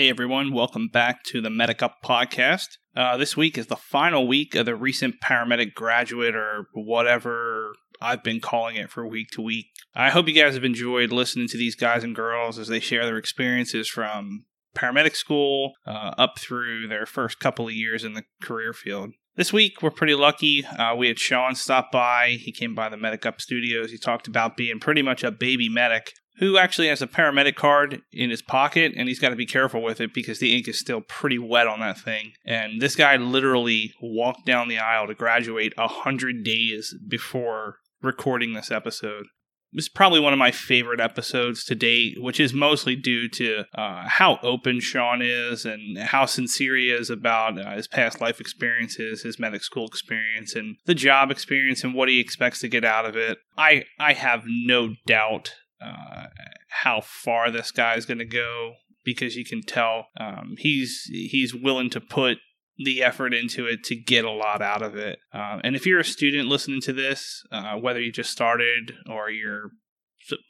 Hey everyone, welcome back to the Medic Up podcast. Uh, this week is the final week of the recent paramedic graduate or whatever I've been calling it for week to week. I hope you guys have enjoyed listening to these guys and girls as they share their experiences from paramedic school uh, up through their first couple of years in the career field. This week, we're pretty lucky. Uh, we had Shawn stop by. He came by the Medic Up Studios. He talked about being pretty much a baby medic who actually has a paramedic card in his pocket, and he's got to be careful with it because the ink is still pretty wet on that thing. And this guy literally walked down the aisle to graduate a hundred days before recording this episode. Is probably one of my favorite episodes to date, which is mostly due to uh, how open Shawn is and how sincere he is about uh, his past life experiences, his medic school experience, and the job experience, and what he expects to get out of it. I I have no doubt uh, how far this guy is going to go because you can tell um, he's he's willing to put the effort into it to get a lot out of it. Uh, and if you're a student listening to this, uh, whether you just started or you're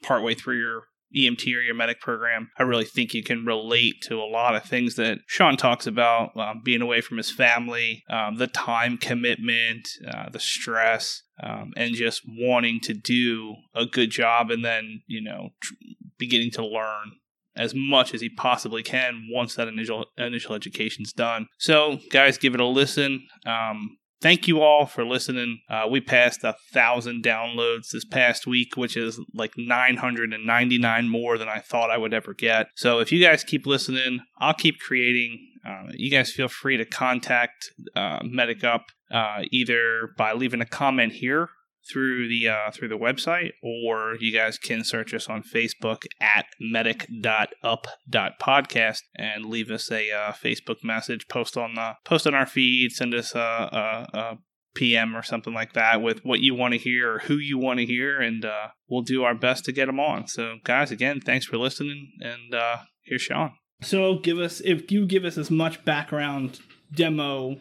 partway through your EMT or your medic program, I really think you can relate to a lot of things that Shawn talks about um, being away from his family, um, the time commitment, uh, the stress, um, and just wanting to do a good job and then, you know, tr- beginning to learn as much as he possibly can once that initial initial education's done. So, guys, give it a listen. Um, thank you all for listening. Uh, we passed a thousand downloads this past week, which is like 999 more than I thought I would ever get. So, if you guys keep listening, I'll keep creating. Uh, you guys feel free to contact uh, Medic Up uh, either by leaving a comment here through the uh, through the website, or you guys can search us on Facebook at medic.up.podcast and leave us a uh, Facebook message, post on the post on our feed, send us a, a, a PM or something like that with what you want to hear or who you want to hear, and uh, we'll do our best to get them on. So, guys, again, thanks for listening, and uh, here's Shawn. So, give us if you give us as much background demo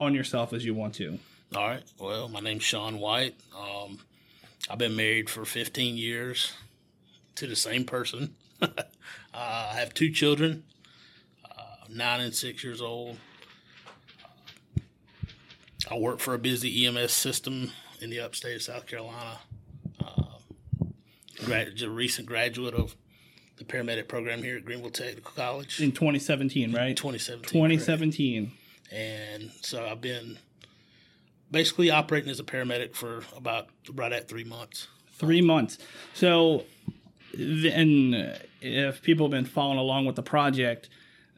on yourself as you want to. All right. Well, my name's Shawn White. Um, I've been married for 15 years to the same person. uh, I have two children, uh, nine and six years old. I work for a busy EMS system in the upstate of South Carolina. Uh, grad- a recent graduate of the paramedic program here at Greenville Technical College in 2017, right? 2017. 2017. Correct. And so I've been basically operating as a paramedic for about right at three months. Three months. So, and if people have been following along with the project,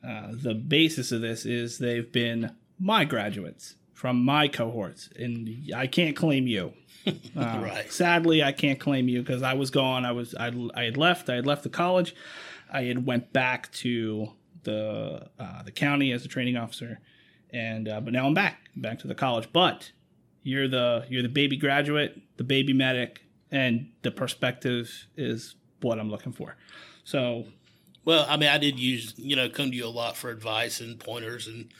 uh, the basis of this is they've been my graduates from my cohorts, and I can't claim you. Uh, right. Sadly, I can't claim you because I was gone. I was I, I had left. I had left the college. I had went back to the uh, the county as a training officer, and uh, but now I'm back back to the college. But you're the you're the baby graduate, the baby medic, and the perspective is what I'm looking for. So, well, I mean, I did use you know come to you a lot for advice and pointers and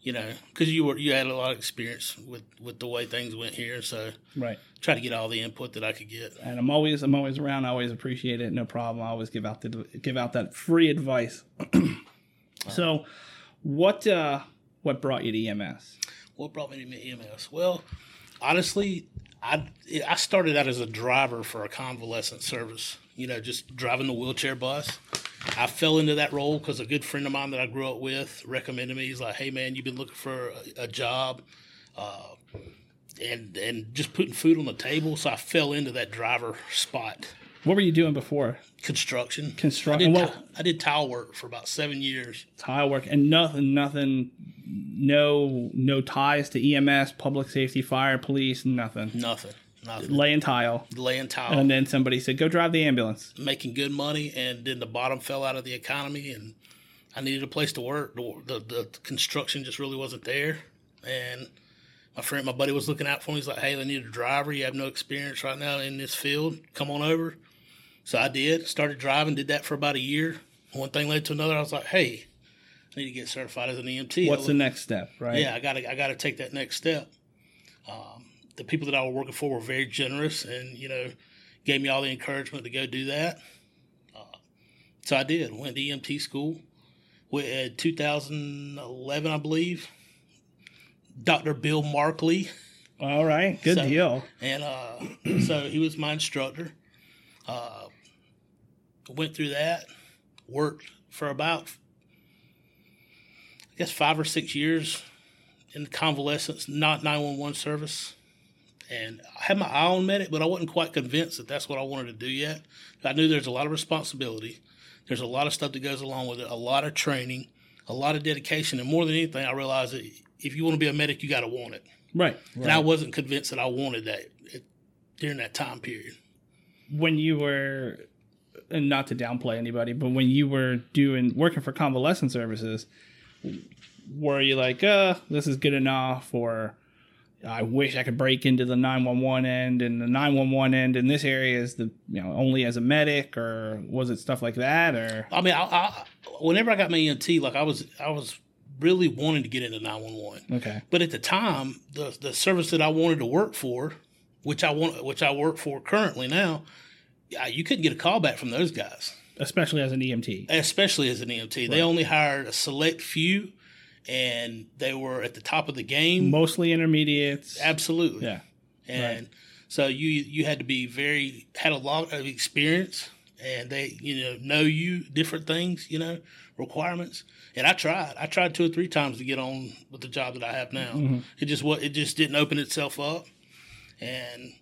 you know because you were you had a lot of experience with with the way things went here, so right. Try to get all the input that I could get. And I'm always I'm always around. I always appreciate it. No problem. I always give out the give out that free advice. so, what uh what brought you to EMS? What brought me to EMS? Well, honestly, I I started out as a driver for a convalescent service. You know, just driving the wheelchair bus. I fell into that role because a good friend of mine that I grew up with recommended me. He's like, "Hey, man, you've been looking for a, a job." Uh, and and just putting food on the table. So I fell into that driver spot. What were you doing before? Construction. Construction. I did, well, I did tile work for about seven years. Tile work and nothing, nothing, no, no ties to EMS, public safety, fire, police, nothing. Nothing. Nothing. Laying tile. Laying tile. And then somebody said, "Go drive the ambulance." Making good money, and then the bottom fell out of the economy, and I needed a place to work. The, the, the construction just really wasn't there, and my friend, my buddy was looking out for me. He's like, "Hey, they need a driver. You have no experience right now in this field. Come on over." So I did. Started driving. Did that for about a year. One thing led to another. I was like, "Hey, I need to get certified as an EMT." What's the next step? Right? Yeah, I got to. I got to take that next step. Um, the people that I was working for were very generous, and you know, gave me all the encouragement to go do that. Uh, So I did. Went to EMT school. Went in 2011, I believe. Dr. Bill Markley. All right, good So- deal. And uh, so he was my instructor. Uh, went through that, worked for about, I guess, five or six years in the convalescence, not 911 service. And I had my eye on medic, but I wasn't quite convinced that that's what I wanted to do yet. I knew there's a lot of responsibility. There's a lot of stuff that goes along with it, a lot of training, a lot of dedication. And more than anything, I realized that if you want to be a medic, you got to want it. Right. And I wasn't convinced that I wanted that during that time period. when you were and not to downplay anybody, but when you were doing working for convalescent services, were you like, uh, this is good enough or I wish I could break into the 911 end and the 911 end in this area is the you know only as a medic or was it stuff like that or I mean, I, I, whenever I got my EMT, like I was, I was really wanting to get into 911. okay But at the time, the the service that I wanted to work for, which I want, which I work for currently now, yeah, you couldn't get a call back from those guys, especially as an EMT especially as an EMT. They only hired a select few, and they were at the top of the game. mostly intermediates. Absolutely. yeah. And so you you had to be very had a lot of experience and they you know know you different things you know requirements. And i tried. I tried two or three times to get on with the job that i have now. Mm-hmm. It just what it just didn't open itself up. And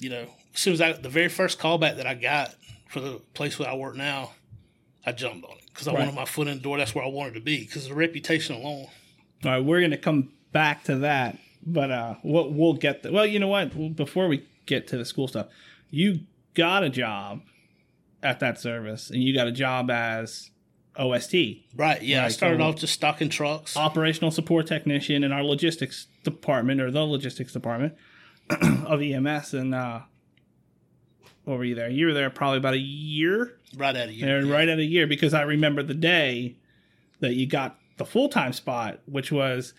you know as soon as i the very first callback that i got for the place where i work now i jumped on it because i Right. wanted my foot in the door that's where i wanted to be because the reputation alone All right, we're gonna come back to that, but uh, we'll, we'll get the, well. You know what? Before we get to the school stuff, you got a job at that service, and you got a job as OST, right yeah i started so- off just stocking trucks operational support technician in our logistics department or the logistics department of EMS. And uh, what were you there? You were there probably about a year, right out of year. and right at a year because I remember the day that you got the full time spot, which was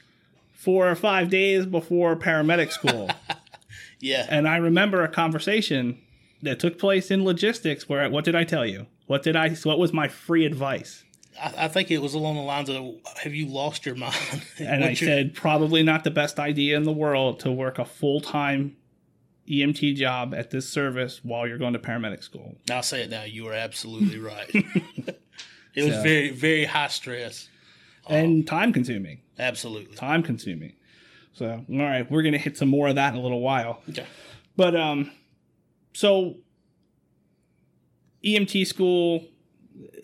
four or five days before paramedic school. yeah and I remember a conversation that took place in logistics where what did I tell you? What did I what was my free advice? I, I think it was along the lines of "Have you lost your mind?" And I your- said probably not the best idea in the world to work a full time EMT job at this service while you're going to paramedic school. I'll say it now. You were absolutely right. it was So- very, very high stress. And time consuming. Absolutely. Time consuming. So, all right, we're going to hit some more of that in a little while. Okay. But um, so EMT school,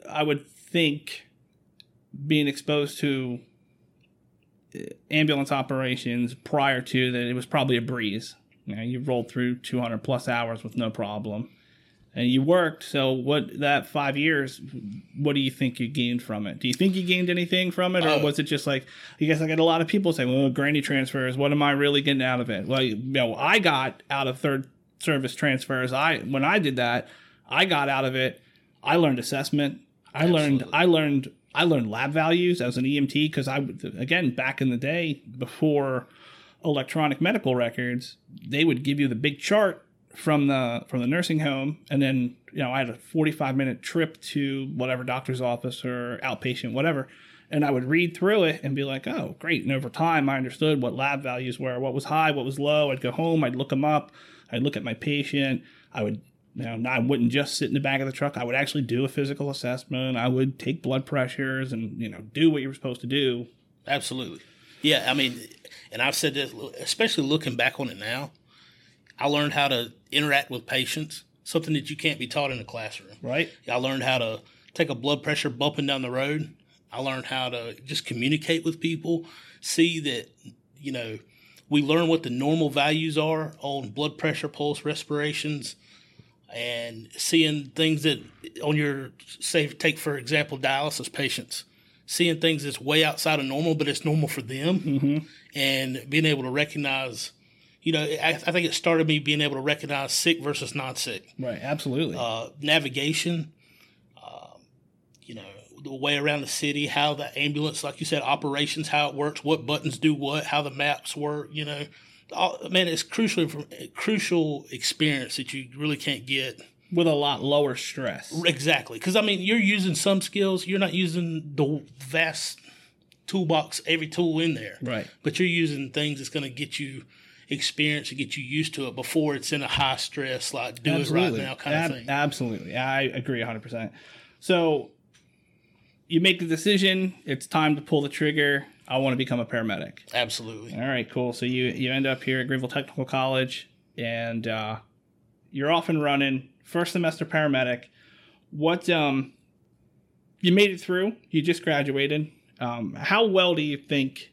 I would think being exposed to uh, ambulance operations prior to that, it was probably a breeze. You know, you rolled through 200 plus hours with no problem, and you worked. So, what that five years? What do you think you gained from it? Do you think you gained anything from it, or Uh, was it just like? I guess I get a lot of people saying, "Well, granny transfers. What am I really getting out of it?" Well, you know, I got out of third service transfers. I when I did that, I got out of it. I learned assessment. I learned. I learned. I learned lab values as an EMT because I would- again back in the day before electronic medical records, they would give you the big chart from the from the nursing home, and then you know I had a forty five minute trip to whatever doctor's office or outpatient, whatever, and I would read through it and be like, oh, great. And over time, I understood what lab values were, what was high, what was low. I'd go home, I'd look them up, I'd look at my patient, I would. You know, I wouldn't just sit in the back of the truck. I would actually do a physical assessment. I would take blood pressures and you know do what you were supposed to do. Absolutely. Yeah. I mean, and I've said this, especially looking back on it now, I learned how to interact with patients, something that you can't be taught in a classroom. Right? I learned how to take a blood pressure bumping down the road. I learned how to just communicate with people, see that, you know, we learn what the normal values are on blood pressure, pulse, respirations, and seeing things that on your, say, take for example, dialysis patients, seeing things that's way outside of normal, but it's normal for them, mm-hmm. And being able to recognize, you know, I, I think it started me being able to recognize sick versus non sick Right. Absolutely. uh, navigation, um, you know, the way around the city, how the ambulance, like you said, operations, how it works, what buttons do what, how the maps work, you know. All, man, it's crucial, crucial experience that you really can't get with a lot lower stress. Exactly, because I mean, you're using some skills. You're not using the vast toolbox, every tool in there. Right. But you're using things that's going to get you experience and get you used to it before it's in a high stress, like do Absolutely. it right now kind Ab- of thing. Absolutely. I agree 100%. So you make the decision, it's time to pull the trigger. I want to become a paramedic. Absolutely. All right, cool. So you you end up here at Greenville Technical College and uh, you're off and running, first semester paramedic. What um you made it through, you just graduated. Um, how well do you think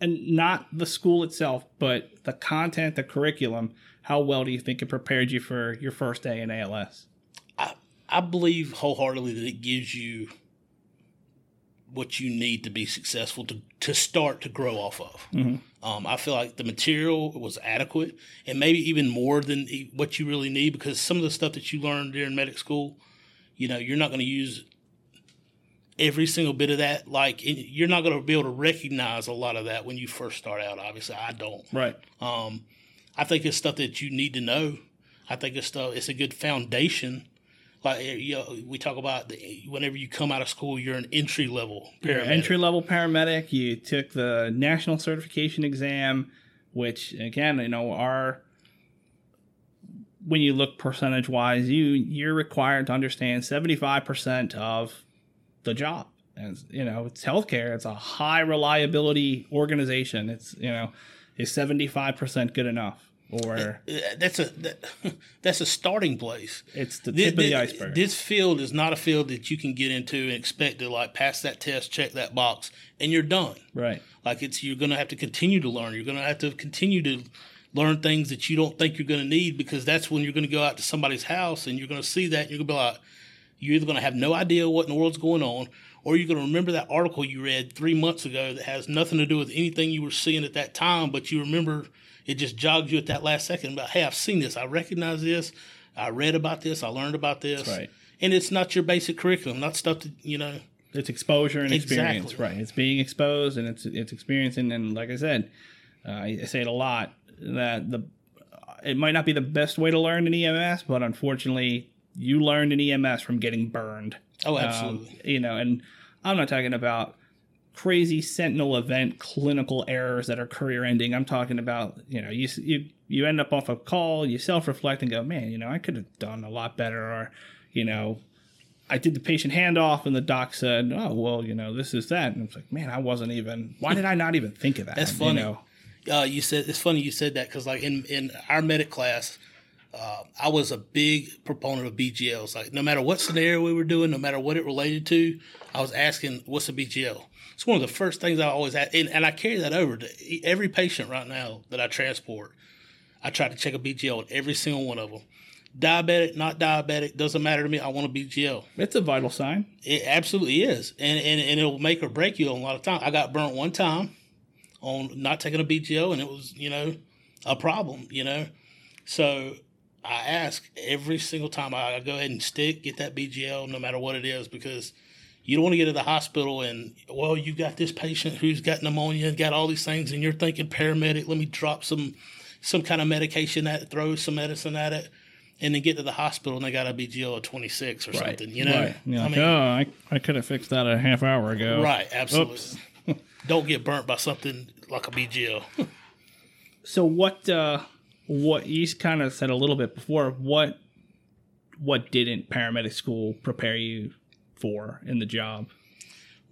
and not the school itself, but the content, the curriculum, how well do you think it prepared you for your first day in ALS? I, I believe wholeheartedly that it gives you what you need to be successful to, to start to grow off of. Um, I feel like the material was adequate and maybe even more than what you really need because some of the stuff that you learned during medic school, you know, you're not going to use every single bit of that. Like, you're not going to be able to recognize a lot of that when you first start out. Obviously, I don't. Right. Um, I think it's stuff that you need to know. I think it's stuff. It's a good foundation. Like eh, you know, we talk about the, whenever you come out of school, you're an entry level paramedic. entry level paramedic. You took the national certification exam, which again, you know, are when you look percentage wise, you you're required to understand seventy five percent of the job. And you know, it's healthcare. It's a high reliability organization. It's you know, is seventy five percent good enough, or Eh, That's a that, that's a starting place. it's the tip of the iceberg? This field is not a field that you can get into and expect to like pass that test, check that box, and you're done. right. Like it's you're gonna have to continue to learn. You're gonna have to continue to learn things that you don't think you're gonna need because that's when you're gonna go out to somebody's house and you're gonna see that and you're gonna be like, you're either gonna have no idea what in the world's going on, or you're gonna remember that article you read three months ago that has nothing to do with anything you were seeing at that time, but you remember it just jogged you at that last second about, hey, I've seen this, I recognize this, I read about this, I learned about this. Right. And it's not your basic curriculum, not stuff that you know it's exposure and experience Exactly. right it's being exposed and it's it's experiencing and like i said uh, I, say it a lot that the it might not be the best way to learn in ems but unfortunately you learned in ems from getting burned Oh, Um, absolutely. you know and i'm not talking about crazy sentinel event clinical errors that are career ending i'm talking about you know you you you end up off a call you self-reflect and go man you know i could have done a lot better or you know I did the patient handoff, and the doc said, "Oh, well, you know, this is that." And I was like, "Man, I wasn't even. Why did I not even think of that?" That's You funny. know? uh, you said it's funny you said that because like in in our medic class, uh, I was a big proponent of BGLs. Like no matter what scenario we were doing, no matter what it related to, I was asking, "What's a BGL?" It's one of the first things I always ask, and, and I carry that over to every patient right now that I transport. I try to check a BGL on every single one of them. Diabetic, not diabetic, doesn't matter to me. I want a BGL. It's a vital sign. It absolutely is, and and, and it'll make or break you a lot of time. I got burnt one time on not taking a BGL, and it was you know a problem, you know. So I ask every single time I go ahead and stick get that BGL, no matter what it is, because you don't want to get to the hospital and well, you've got this patient who's got pneumonia and got all these things, and you're thinking paramedic. Let me drop some some kind of medication at it, throw some medicine at it. And then get to the hospital and they got a BGL of 26 or something, you know? Right. You're I mean, oh, I, I could have fixed that a half hour ago. Right, absolutely. Don't get burnt by something like a BGL. So what? uh What you kind of said a little bit before. What? What didn't paramedic school prepare you for in the job?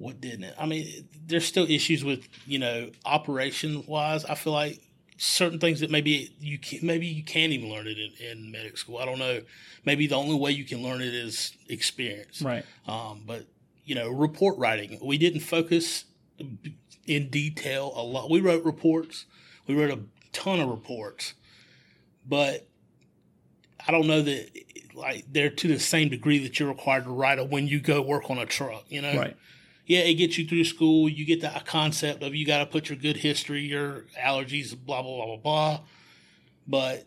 what didn't it? I mean, there's still issues with you know operation wise. I feel like certain things that maybe you can, maybe you can't even learn it in, in medic school. I don't know. Maybe the only way you can learn it is experience. Right. Um, but you know, report writing, we didn't focus in detail a lot. We wrote reports. We wrote a ton of reports, but I don't know that like they're to the same degree that you're required to write it when you go work on a truck. You know, Right. yeah, it gets you through school. You get the concept of you got to put your good history, your allergies, blah blah blah blah blah. But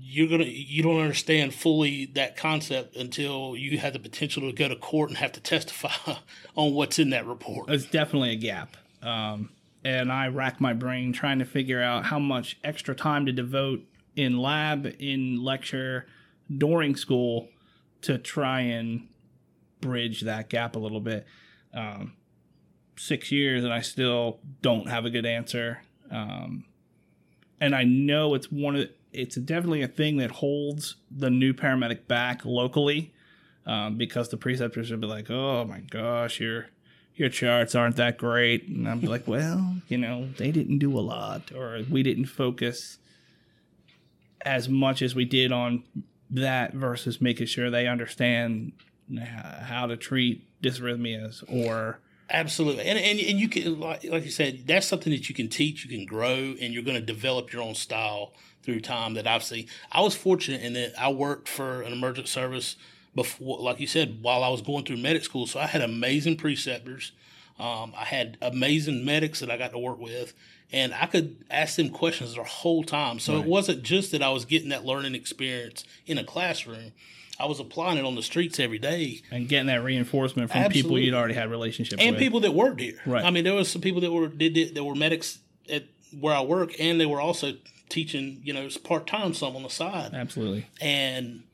you're gonna you don't understand fully that concept until you have the potential to go to court and have to testify on what's in that report. It's definitely a gap. Um, and I rack my brain trying to figure out how much extra time to devote in lab, in lecture, during school to try and bridge that gap a little bit. Um, six years and I still don't have a good answer. Um, and I know it's one of it's definitely a thing that holds the new paramedic back locally um, because the preceptors will be like, "Oh my gosh, your your charts aren't that great," and I'm like, "Well, you know, they didn't do a lot, or we didn't focus as much as we did on that versus making sure they understand how to treat dysrhythmias or." Absolutely, and, and and you can like you said, that's something that you can teach, you can grow, and you're going to develop your own style through time. That I've seen. I was fortunate in that I worked for an emergent service before, like you said, while I was going through medic school. So I had amazing preceptors. Um, I had amazing medics that I got to work with, and I could ask them questions the whole time. So right. it wasn't just that I was getting that learning experience in a classroom. I was applying it on the streets every day and getting that reinforcement from Absolutely. people you'd already had relationships and with. people that worked here. Right. I mean, there was some people that were did that were medics at where I work, and they were also teaching, you know, it's part time some on the side. Absolutely. And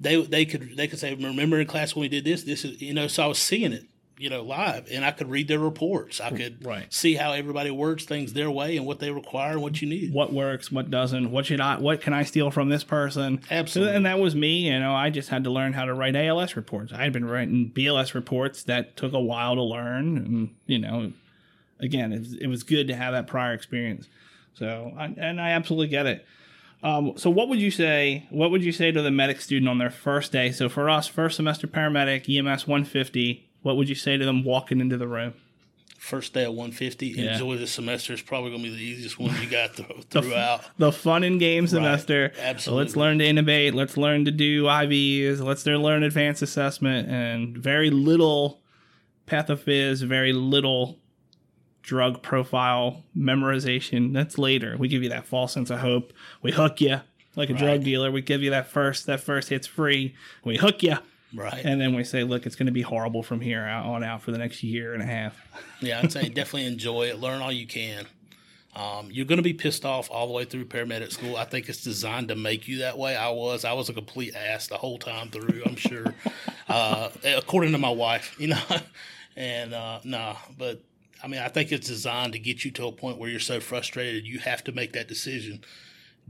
they they could they could say, remember in class when we did this, this is you know, so I was seeing it you know, live, and I could read their reports. I could right. see how everybody works things their way and what they require and what you need. What works, what doesn't, what should I, what can I steal from this person? Absolutely. And that was me. You know, I just had to learn how to write ALS reports. I had been writing BLS reports that took a while to learn, and you know, again, it was, it was good to have that prior experience. So, I, and I absolutely get it. Um, so what would you say? What would you say to the medic student on their first day? So for us, first semester paramedic, EMS 150 what would you say to them walking into the room? First day at 150. Yeah. Enjoy the semester. It's probably going to be the easiest one you got throughout. the, the fun and game semester. Right. Absolutely. let's learn to intubate. Let's learn to do IVs. Let's learn advanced assessment and very little pathophys, very little drug profile memorization. That's later. We give you that false sense of hope. We hook you like a right. drug dealer. We give you that first. That first hit's free. We hook you Right. And then we say, look, it's going to be horrible from here on out for the next year and a half. yeah, I'd say definitely enjoy it. Learn all you can. Um, you're going to be pissed off all the way through paramedic school. I think it's designed to make you that way. I was. I was a complete ass the whole time through. I'm sure, uh, according to my wife, you know. and uh, nah, but I mean, I think it's designed to get you to a point where you're so frustrated you have to make that decision.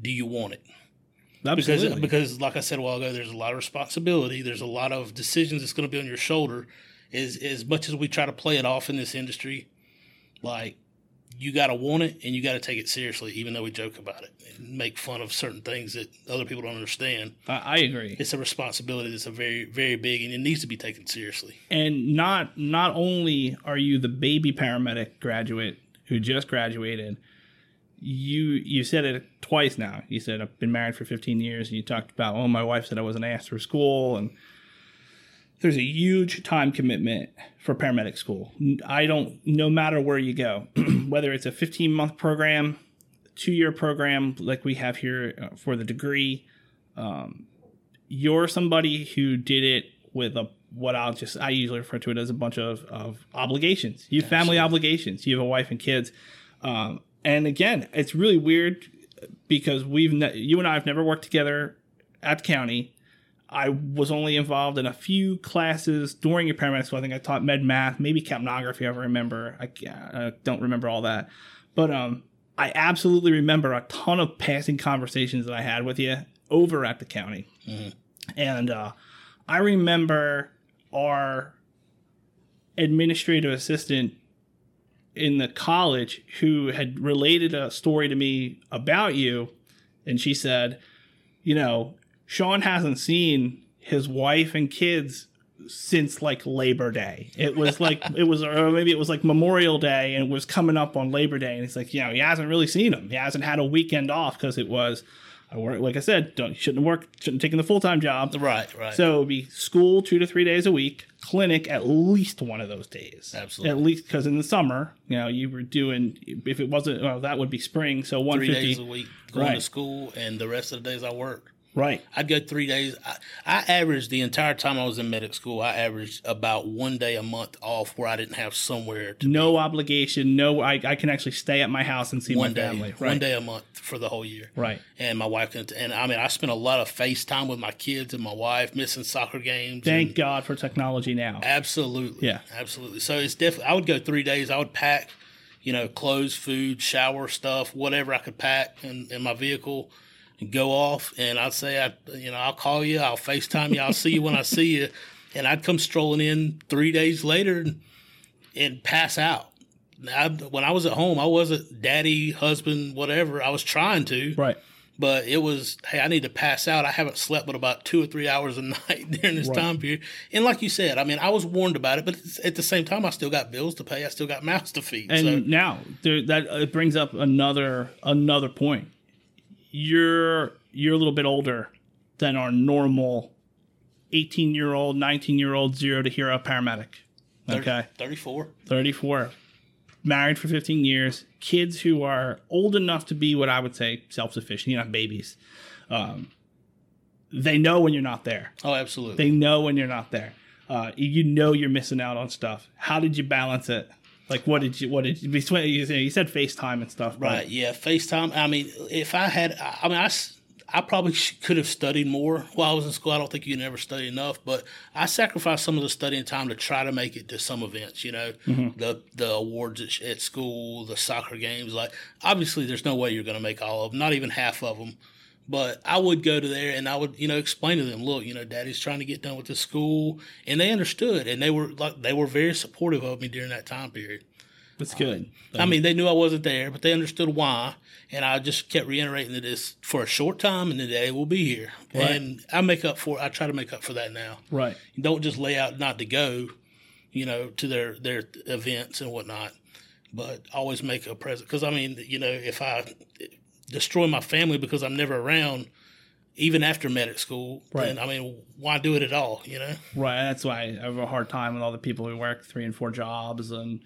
Do you want it? Absolutely. Because, because, like I said a while ago, there's a lot of responsibility. There's a lot of decisions that's going to be on your shoulder. As as much as we try to play it off in this industry, like you got to want it and you got to take it seriously, even though we joke about it and make fun of certain things that other people don't understand. I, I agree. It's a responsibility that's a very very big and it needs to be taken seriously. And not not only are you the baby paramedic graduate who just graduated you you said it twice now. You said I've been married for 15 years, and you talked about oh my wife said I wasn't asked for school, and there's a huge time commitment for paramedic school. I don't no matter where you go, whether it's a 15 month program, two year program like we have here uh, for the degree, um, you're somebody who did it with a what I'll just I usually refer to it as a bunch of, of obligations. You have family obligations. You have a wife and kids. Um, and again, it's really weird because we've ne- you and I have never worked together at county. I was only involved in a few classes during your paramedic school. I think I taught med math, maybe capnography. I remember. I, I don't remember all that, but um, I absolutely remember a ton of passing conversations that I had with you over at the county, mm-hmm. and uh, I remember our administrative assistant in the college who had related a story to me about you, and she said, you know, Shawn hasn't seen his wife and kids since like Labor Day. It was like it was, or maybe it was like Memorial Day, and it was coming up on Labor Day, and it's like you know he hasn't really seen them. He hasn't had a weekend off because it was I work, like I said, don't shouldn't work, shouldn't have taken the full time job. Right, right. So it'd be school two to three days a week, clinic at least one of those days. Absolutely. At least because in the summer, you know, you were doing if it wasn't, well, that would be spring. So one three days a week going right. to school, and the rest of the days I work. Right. I'd go three days. I, I averaged the entire time I was in medic school. I averaged about one day a month off where I didn't have somewhere to No obligation. No, I, I can actually stay at my house and see one my day, family. Right. one day a month for the whole year. Right. And my wife can, and I mean, I spent a lot of FaceTime with my kids and my wife, missing soccer games. Thank God for technology now. Absolutely. Yeah. Absolutely. So it's definitely, I would go three days. I would pack, you know, clothes, food, shower stuff, whatever I could pack in, in my vehicle go off. And I'd say, I, you know, I'll call you, I'll FaceTime you, I'll see you when I see you. And I'd come strolling in three days later and, and pass out. I, when I was at home, I wasn't daddy, husband, whatever. I was trying to, Right. but it was, hey, I need to pass out. I haven't slept but about two or three hours a night during this Right. time period. And like you said, I mean, I was warned about it, but at the same time, I still got bills to pay. I still got mouths to feed. And so now there, that it brings up another another point. You're you're a little bit older than our normal 18 year old, 19 year old zero to hero paramedic. Okay. 34. 34, married for 15 years, kids who are old enough to be what I would say self sufficient, you know, babies. Um, they know when you're not there. Oh, absolutely. They know when you're not there. Uh, you know you're missing out on stuff. How did you balance it? Like, what did you, what did you, between- you said- you said FaceTime and stuff, Right. Yeah. FaceTime. I mean, if I had, I mean, I I probably could have studied more while I was in school. I don't think you never study enough, but I sacrificed some of the studying time to try to make it to some events. You know, mm-hmm. the the awards at, at school, the soccer games. Like, obviously, there's no way you're going to make all of them, not even half of them. But I would go to there and I would, you know, explain to them, look, you know, Daddy's trying to get done with the school, and they understood, and they were like, they were very supportive of me during that time period. That's good. Um, I mean, they knew I wasn't there, but they understood why. And I just kept reiterating that it's for a short time and the day will be here. Right. And I make up for I try to make up for that now. Right. Don't just lay out not to go, you know, to their, their events and whatnot, but always make a present. Because, I mean, you know, if I destroy my family because I'm never around, even after medic school, Right. then, I mean, why do it at all, you know? Right. That's why I have a hard time with all the people who work three and four jobs, and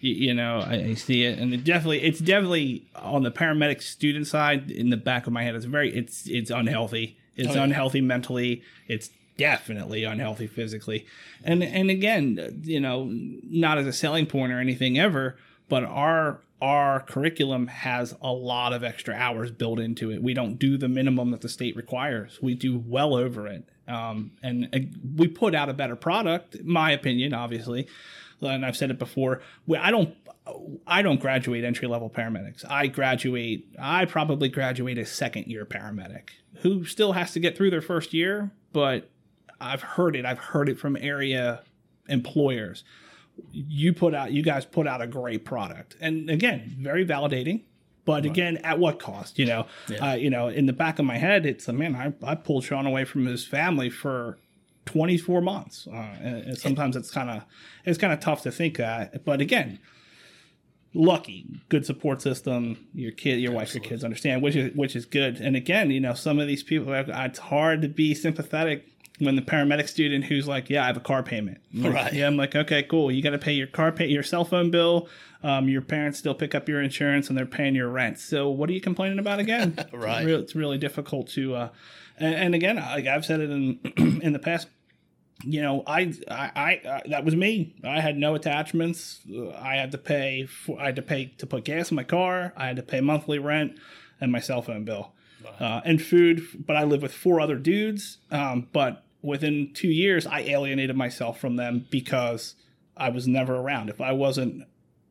you, you know, I, I see it, and it definitely, it's definitely on the paramedic student side. In the back of my head, it's very, it's, it's unhealthy. It's Oh, yeah. unhealthy mentally. It's definitely unhealthy physically, and and again, you know, not as a selling point or anything ever, but our our curriculum has a lot of extra hours built into it. We don't do the minimum that the state requires. We do well over it. Um, and uh, we put out a better product, my opinion, obviously. And I've said it before. I don't, I don't graduate entry level paramedics. I graduate. I probably graduate a second year paramedic who still has to get through their first year. But I've heard it. I've heard it from area employers you put out you guys put out a great product. And again very validating but again at what cost you know? Uh, you know in the back of my head it's a man I, I pulled Shawn away from his family for 24 months. Uh, and, and sometimes it's kind of it's kind of tough to think that but again lucky good support system your kid your wife your kids understand which is which is good. And again you know some of these people it's hard to be sympathetic when the paramedic student who's like yeah i have a car payment I'm like, Right. yeah i'm like okay cool you got to pay your car pay your cell phone bill um, your parents still pick up your insurance and they're paying your rent so what are you complaining about again Right. it's, real, it's really difficult to uh and, and again like i've said it in in the past you know, I, I, I, uh, that was me. I had no attachments. I had to pay. For, I had to pay to put gas in my car. I had to pay monthly rent and my cell phone bill, uh, and food. But I live with four other dudes. Um, but within two years, I alienated myself from them because I was never around. If I wasn't,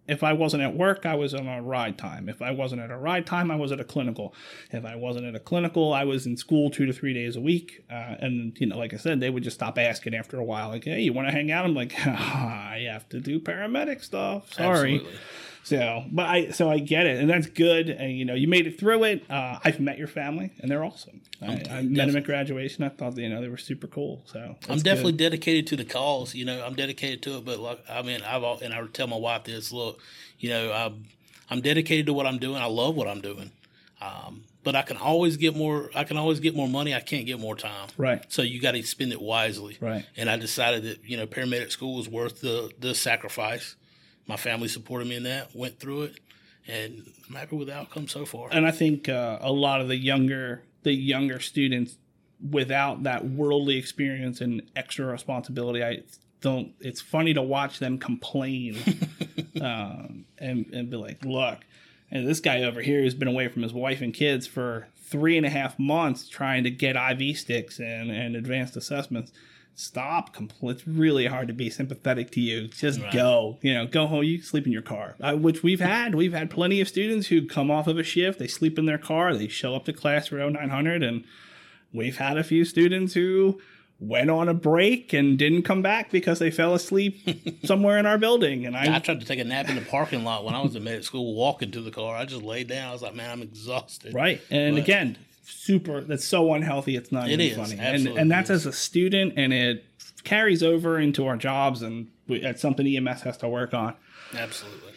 if I wasn't at work, I was on a ride time. If I wasn't at a ride time, I was at a clinical. If I wasn't at a clinical, I was in school two to three days a week. Uh, and you know, like I said, they would just stop asking after a while, like, "Hey, you want to hang out?" I'm like, "I have to do paramedic stuff. Sorry." Absolutely. So, but I so I get it, and that's good. And you know, you made it through it. Uh, I've met your family, and they're awesome. I, I met them at graduation. I thought you know they were super cool. So I'm definitely good. dedicated to the cause. You know, I'm dedicated to it. But like, I mean, I've al- and I would tell my wife this. Look, you know, I'm I'm dedicated to what I'm doing. I love what I'm doing. Um, but I can always get more. I can always get more money. I can't get more time. right, So you got to spend it wisely. right, And I decided that you know paramedic school was worth the the sacrifice. My family supported me in that. Went through it, and I'm happy with the outcome so far. and I think uh, a lot of the younger the younger students without that worldly experience and extra responsibility, I don't. It's funny to watch them complain um, and and be like, look, and this guy over here who's been away from his wife and kids for three and a half months trying to get IV sticks and, and advanced assessments. Stop. Compl- It's really hard to be sympathetic to you. Just Right. go. You know, go home. You sleep in your car, uh, which we've had. We've had plenty of students who come off of a shift. They sleep in their car. They show up to class for 0900. And we've had a few students who went on a break and didn't come back because they fell asleep somewhere in our building. And I, I tried to take a nap in the parking lot when I was in med school, walking to the car. I just laid down. I was like, man, I'm exhausted. Right. And But- again, super that's so unhealthy it's not It even is, funny. And absolutely and that's is. as a student and it carries over into our jobs and we, that's something EMS has to work on. Absolutely.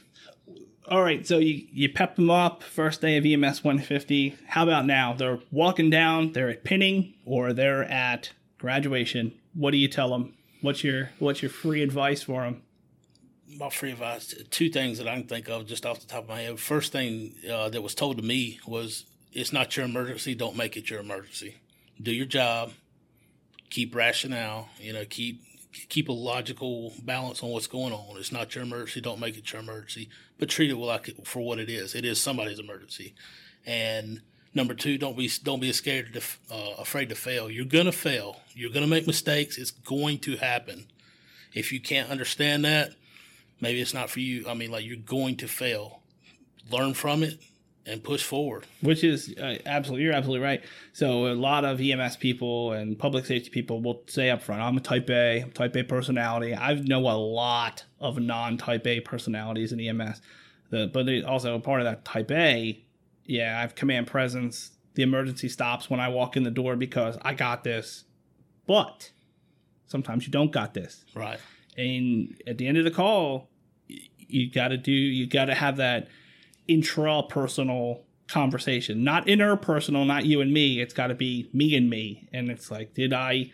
All right, so you, you pep them up first day of EMS 150. How about now? They're walking down, they're at pinning or they're at graduation. What do you tell them? What's your what's your free advice for them? My free advice: two things that I can think of just off the top of my head. First thing uh, that was told to me was, "It's not your emergency. Don't make it your emergency. Do your job. Keep rationale. You know, keep keep a logical balance on what's going on. It's not your emergency. Don't make it your emergency, but treat it like for what it is. It is somebody's emergency. And number two, don't be don't be scared to uh, afraid to fail. You're gonna fail. You're gonna make mistakes. It's going to happen. If you can't understand that, maybe it's not for you. I mean, like you're going to fail. Learn from it and push forward. which is uh, absolutely you're absolutely right. So a lot of ems people and public safety people will say up front i'm a type a I'm type a personality. I know a lot of non-type a personalities in ems the, but they also a part of that type a yeah i have command presence. The emergency stops when i walk in the door because i got this. But sometimes you don't got this. Right. and at the end of the call you got to do you got to have that intrapersonal conversation. Not interpersonal not you and me. It's got to be me and me. And it's like did i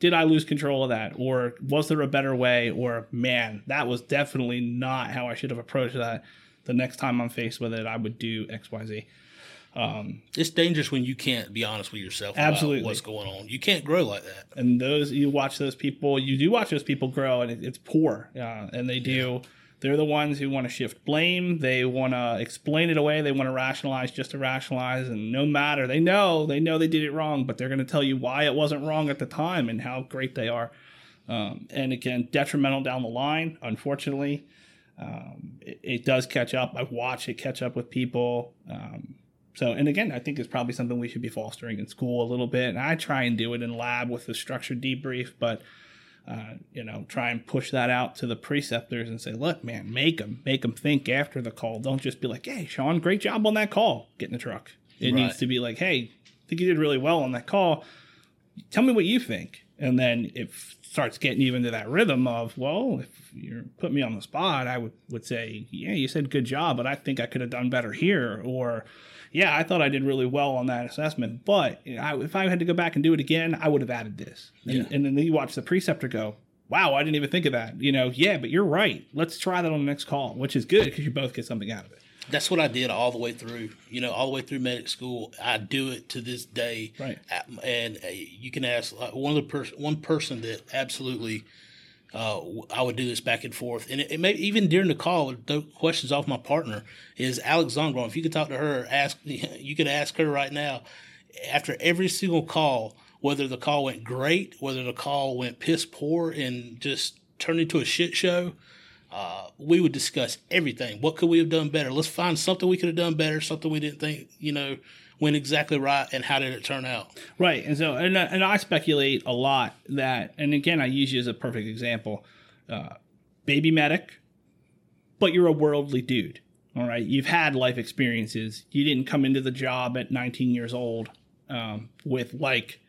did i lose control of that? Or was there a better way? Or man that was definitely not how i should have approached that. The next time i'm faced with it i would do xyz It's dangerous when you can't be honest with yourself Absolutely. about what's going on. You can't grow like that. and those you watch those people you do watch those people grow and it, it's poor uh, and they do they're the ones who want to shift blame. They want to explain it away. They want to rationalize just to rationalize and no matter they know they know they did it wrong but they're going to tell you why it wasn't wrong at the time and how great they are. Um, and again detrimental down the line unfortunately. Um, it, it does catch up. I've watched it catch up with people. Um, so, and again, I think it's probably something we should be fostering in school a little bit. And I try and do it in lab with the structured debrief, but uh, you know, try and push that out to the preceptors and say, look, man, make them, make them think after the call. Don't just be like, hey, Shawn, great job on that call. Get in the truck. It Right. needs to be like, hey, I think you did really well on that call. Tell me what you think. And then it starts getting you into that rhythm of, well, if you put me on the spot, I would, would say, yeah, you said good job, but I think I could have done better here. Or, yeah, I thought I did really well on that assessment, but I, if I had to go back and do it again, I would have added this. And, Yeah. and then you watch the preceptor go, wow, I didn't even think of that. You know, yeah, but you're right. Let's try that on the next call, which is good because you both get something out of it. That's what I did all the way through. You know, all the way through medic school. I do it to this day. Right. And uh, you can ask uh, one of the person, one person that absolutely. Uh, I would do this back and forth, and it, it may even during the call, the questions off my partner is Alex Zongron. If you could talk to her, ask you could ask her right now. After every single call, whether the call went great, whether the call went piss poor, and just turned into a shit show, uh, we would discuss everything. What could we have done better? Let's find something we could have done better, something we didn't think, you know, went exactly right, and how did it turn out? Right. And so, and, and I speculate a lot that, and again, I use you as a perfect example. Uh, baby medic, but you're a worldly dude. All right. You've had life experiences. You didn't come into the job at 19 years old um, with like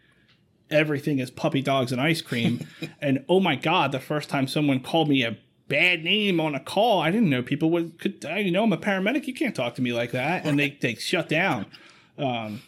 everything is puppy dogs and ice cream. and oh my God, the first time someone called me a bad name on a call, I didn't know people would, could, I, you know, I'm a paramedic. You can't talk to me like that. And they, they shut down.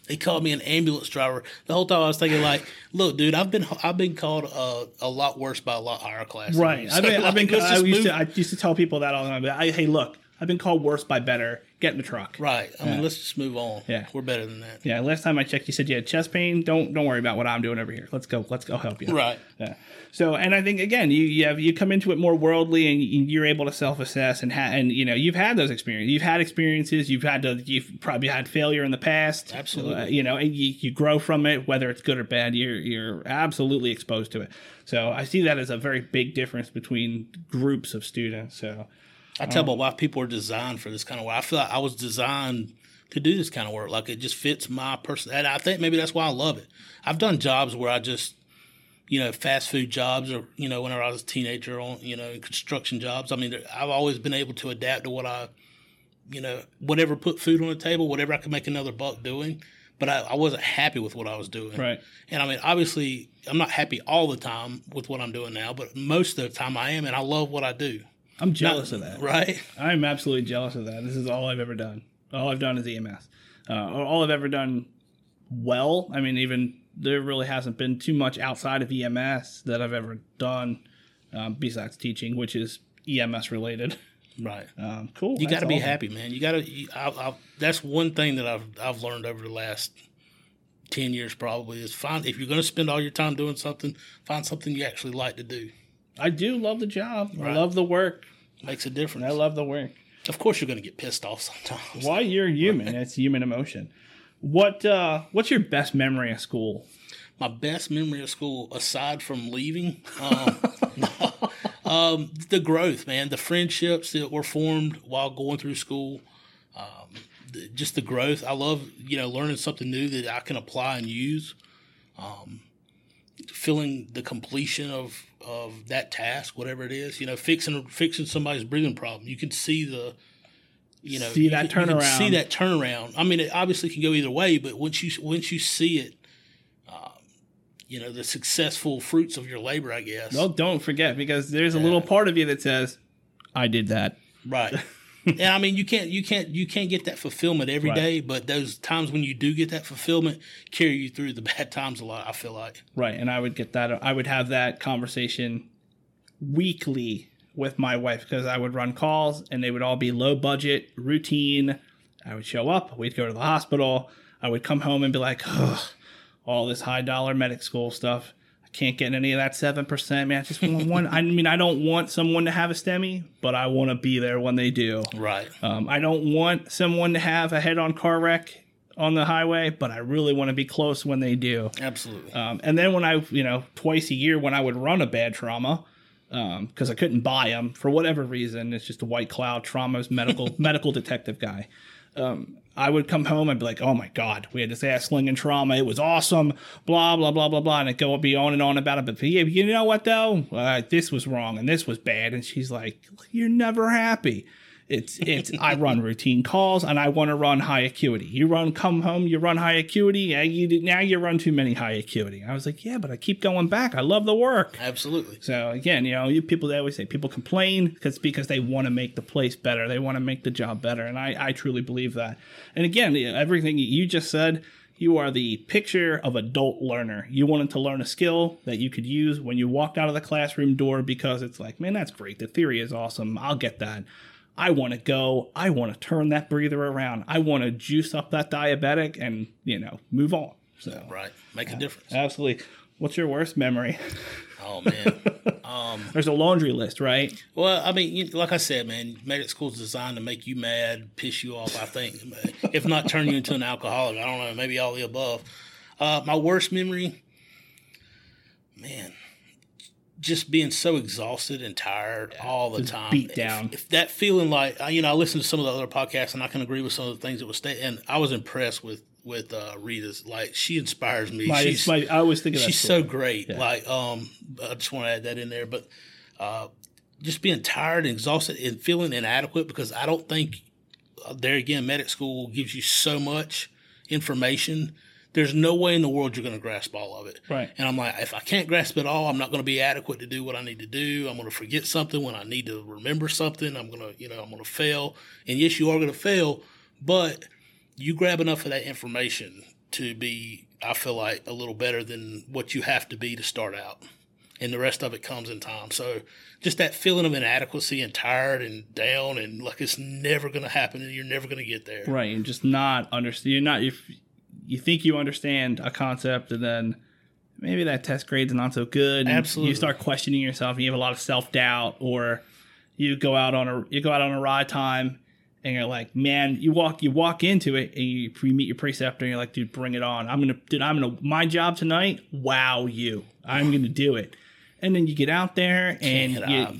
They called me an ambulance driver. The whole time I was thinking, like, look, dude, I've been I've been called uh, a lot worse by a lot higher class. Right. you. I've been, So, I've been, I used, to, I used to tell people that all the time. But I, hey, look, I've been called worse by better. Get in the truck. Right. I mean, Yeah. let's just move on. Yeah. We're better than that. Yeah, last time I checked, you said you had chest pain. Don't don't worry about what I'm doing over here. Let's go. Let's go help you. Right. Yeah. So, and I think again, you you have you come into it more worldly, and you- you're able to self assess, and ha- and you know you've had those experiences. You've had experiences. You've had to. You've probably had failure in the past. Absolutely. Uh, you know, and you, you grow from it, whether it's good or bad. You're you're absolutely exposed to it. So I see that as a very big difference between groups of students. So I tell my wife people are designed for this kind of work. I feel like I was designed to do this kind of work. Like it just fits my person. And I think maybe that's why I love it. I've done jobs where I just, you know, fast food jobs or, you know, whenever I was a teenager on, you know, construction jobs. I mean, I've always been able to adapt to what I, you know, whatever put food on the table, whatever I could make another buck doing. But I, I wasn't happy with what I was doing. right. And I mean, obviously, I'm not happy all the time with what I'm doing now, but most of the time I am, and I love what I do. I'm jealous of that. Right? I'm absolutely jealous of that. This is all I've ever done. All I've done is EMS. Uh, all I've ever done well. I mean, even there really hasn't been too much outside of EMS that I've ever done um, besides teaching, which is EMS related. Right. Um, cool. You got to be awesome. happy, man. You got to. I, I, that's one thing that I've I've learned over the last ten years, probably, is find if you're going to spend all your time doing something, find something you actually like to do. I do love the job. I love the work. Makes a difference. I love the work. of course, you're going to get pissed off sometimes. Why you're human. It's human emotion. What uh, What's your best memory of school? My best memory of school, aside from leaving, um, um, the growth, man, the friendships that were formed while going through school, um, the, just the growth. I love, you know, learning something new that I can apply and use. Um, feeling the completion of of that task, whatever it is, you know, fixing fixing somebody's breathing problem. You can see the, you know, See you that can- you can turnaround. see that turnaround. I mean, it obviously can go either way, but once you once you see it, um, you know, the successful fruits of your labor, I guess. Well, don't forget because there's a little part of you that says, "I did that." Right. and I mean, you can't you can't you can't get that fulfillment every Right. day, but those times when you do get that fulfillment carry you through the bad times a lot. I feel like. Right, and I would get that. I would have that conversation weekly with my wife because I would run calls and they would all be low budget, routine. I would show up, we'd go to the hospital. I would come home and be like, Ugh, all this high dollar medic school stuff. Can't get any of that seven percent, man. I just want one. I mean, I don't want someone to have a STEMI, but I want to be there when they do. Right. Um, I don't want someone to have a head-on car wreck on the highway, but I really want to be close when they do. Absolutely. Um, and then when I, you know, twice a year when I would run a bad trauma, because I couldn't buy them for whatever reason, it's just a white cloud traumas medical medical detective guy. Um, I would come home and be like, "Oh my god, we had this ass slinging trauma. It was awesome." Blah blah blah blah blah, and it go be on and on about it. But yeah, you know what though? Uh, this was wrong and this was bad. And she's like, "You're never happy." It's it's I run routine calls and I want to run high acuity. You run come home, you run high acuity. Yeah, you now you run too many high acuity. I was like, yeah, but I keep going back. I love the work. Absolutely. So again, you know, you people they always say people complain because because they want to make the place better. They want to make the job better, and I I truly believe that. And again, everything you just said. You are the picture of adult learner. You wanted to learn a skill that you could use when you walked out of the classroom door because it's like, man, that's great. The theory is awesome. I'll get that. I want to go. I want to turn that breather around. I want to juice up that diabetic and, you know, move on. So, Right. Make a difference. absolutely. What's your worst memory? Oh man. um, There's a laundry list, right? well, I mean, you, like I said, man, medic school's designed to make you mad, piss you off. I think, if not turn you into an alcoholic. I don't know. Maybe all the above. Uh, my worst memory, man, just being so exhausted and tired all the time. beat down. If, that feeling like you know, I listened to some of the other podcasts and I can agree with some of the things that was stated, and I was impressed with with uh, Rita's. Like she inspires me. My, She's my, I always think of that. she's so great. Like, um, I just want to add that in there, but uh, just being tired and exhausted and feeling inadequate because I don't think uh, there again, medic school gives you so much information. There's no way in the world you're going to grasp all of it. Right. And I'm like, if I can't grasp it all, I'm not going to be adequate to do what I need to do. I'm going to forget something when I need to remember something. I'm going to, you know, I'm going to fail. And yes, you are going to fail, but you grab enough of that information to be, I feel like, a little better than what you have to be to start out. and the rest of it comes in time. So just that feeling of inadequacy and tired and down and like it's never going to happen and you're never going to get there. Right, and just not understand. You're not. If you think you understand a concept, and then maybe that test grade's not so good. and Absolutely. you start questioning yourself, and you have a lot of self doubt, or you go out on a you go out on a ride time, and you're like, man, you walk you walk into it, and you, you meet your preceptor, and you're like, dude, bring it on. I'm gonna, dude, I'm gonna my job tonight. Wow, you, I'm gonna do it. And then you get out there and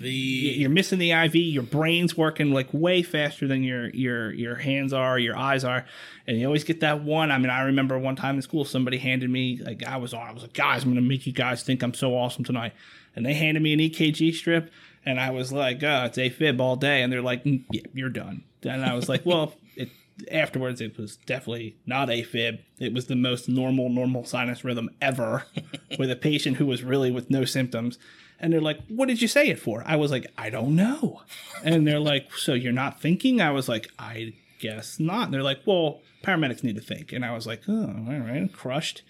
you, you're missing the IV. Your brain's working like way faster than your your your hands are, your eyes are, and you always get that one. I mean, I remember one time in school, somebody handed me like I was on. I was like, guys, I'm gonna make you guys think I'm so awesome tonight, and they handed me an EKG strip, and I was like, oh, it's AFib all day, and they're like, yeah, you're done. And I was like, well, it. Afterwards, it was definitely not AFib. It was the most normal, normal sinus rhythm ever, with a patient who was really with no symptoms. And they're like, "What did you say it for?" I was like, "I don't know." And they're like, "So you're not thinking?" I was like, "I guess not." And they're like, "Well, paramedics need to think." And I was like, "Oh, all right, crushed.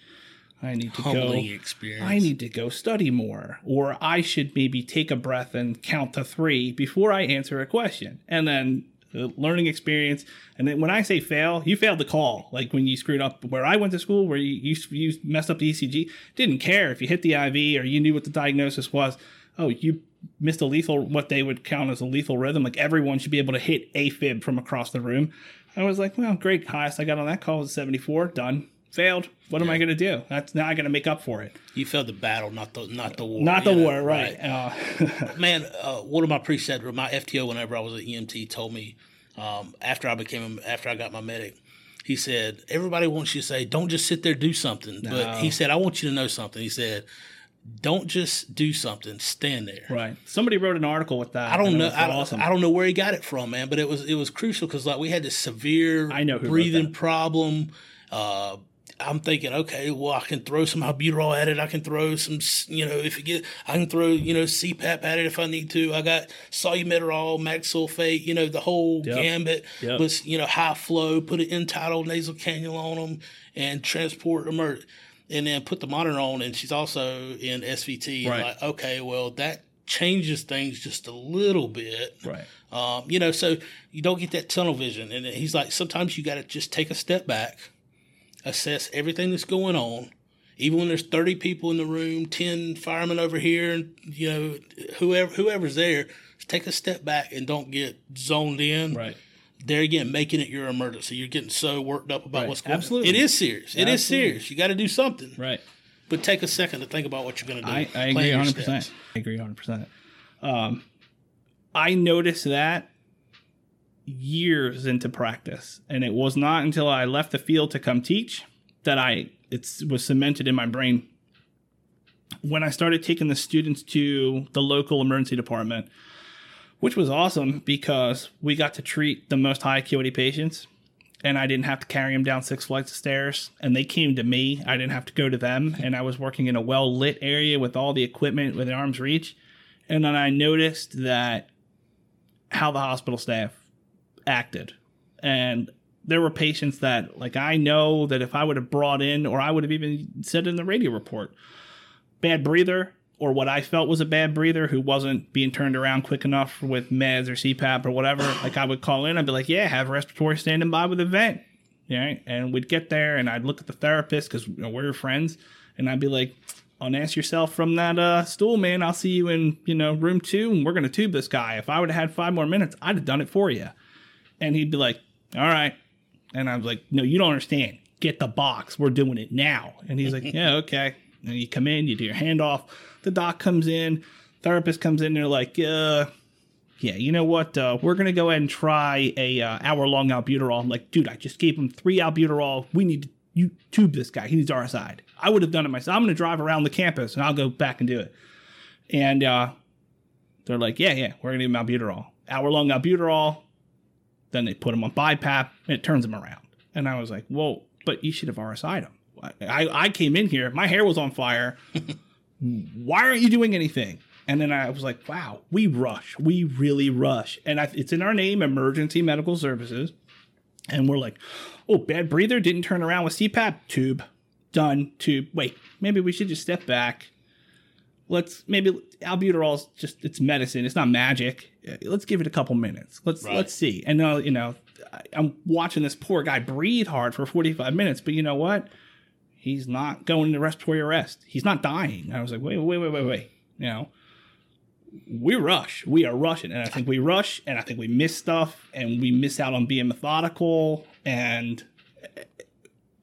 I need to Humbling go. experience. I need to go study more, or I should maybe take a breath and count to three before I answer a question." And then the learning experience. And then when I say fail, you failed the call. Like when you screwed up where I went to school, where you, you, you messed up the ECG, didn't care if you hit the IV or you knew what the diagnosis was. Oh, you missed a lethal, what they would count as a lethal rhythm. Like everyone should be able to hit AFib from across the room. I was like, well, great. Highest I got on that call was 74. Done. Failed. What am I going to do? That's now I got to make up for it. You failed the battle, not the not the war. Not the know, war, right? Uh, man, uh, one of my preceptors, my FTO, whenever I was at EMT, told me um, after I became after I got my medic, he said everybody wants you to say, don't just sit there, do something. But he said, I want you to know something. He said, don't just do something, stand there. right. Somebody wrote an article with that. I don't know. I, don't- awesome. I don't know where he got it from, man. But it was it was crucial because like we had this severe I know breathing problem. Uh, I'm thinking, okay, well, I can throw some albuterol at it. I can throw some, you know, if it get, I can throw, you know, CPAP at it if I need to. I got Solu-Medrol, mag sulfate, you know, the whole Yep. gambit. Yep. Was you know high flow, put an end-tidal nasal cannula on them, and transport emerg, and then put the monitor on. And she's also in SVT. And Right. like, okay, well that changes things just a little bit. right. Um, you know, so you don't get that tunnel vision. And he's like, sometimes you got to just take a step back, assess everything that's going on. Even when there's 30 people in the room, 10 firemen over here, and, you know, whoever whoever's there, take a step back and don't get zoned in. Right. There again, making it your emergency. You're getting so worked up about Right. what's going Absolutely. on. It is serious. It is Absolutely. serious. You got to do something. Right. But take a second to think about what you're going to do. I, I agree your 100. steps. percent I agree 100. percent Um, I noticed that years into practice, and it was not until I left the field to come teach that I it was cemented in my brain. When I started taking the students to the local emergency department, which was awesome because we got to treat the most high acuity patients and I didn't have to carry them down six flights of stairs. And they came to me. I didn't have to go to them. And I was working in a well lit area with all the equipment within arm's reach. And then I noticed that how the hospital staff acted. And there were patients that, like, I know that if I would have brought in, or I would have even said in the radio report, bad breather, or what I felt was a bad breather who wasn't being turned around quick enough with meds or CPAP or whatever, like I would call in, I'd be like, yeah, have respiratory standing by with a vent. Yeah. And we'd get there and I'd look at the therapist because you know, we're your friends. And I'd be like, unask yourself from that uh, stool, man. I'll see you in, you know, room two and we're going to tube this guy. If I would have had five more minutes, I'd have done it for you. And he'd be like, all right. And I was like, no, you don't understand. Get the box. We're doing it now. And he's like, yeah, okay. And you come in, you do your handoff. The doc comes in, therapist comes in. They're like, uh, yeah, you know what? Uh, we're gonna go ahead and try a uh, hour long albuterol. I'm like, dude, I just gave him three albuterol. We need to you tube this guy. He needs our side. I would have done it myself. I'm gonna drive around the campus and I'll go back and do it. And uh, they're like, yeah, yeah, we're gonna give him albuterol. Hour long albuterol. Then they put him on BiPAP and it turns him around. And I was like, whoa, but you should have RSI'd him. I, I came in here, my hair was on fire. Why aren't you doing anything? And then I was like, wow, we rush. We really rush. And I, it's in our name, Emergency Medical Services. And we're like, oh, bad breather didn't turn around with CPAP. Tube. Done. Tube. Wait, maybe we should just step back. let's maybe albuterol's just it's medicine. It's not magic. Let's give it a couple minutes. Let's Right. let's see. And uh, you know, I'm watching this poor guy breathe hard for 45 minutes, but you know what? He's not going into respiratory arrest. He's not dying. I was like, wait, wait, wait, wait, wait. You know, we rush. We are rushing, and I think we rush, and I think we miss stuff, and we miss out on being methodical, and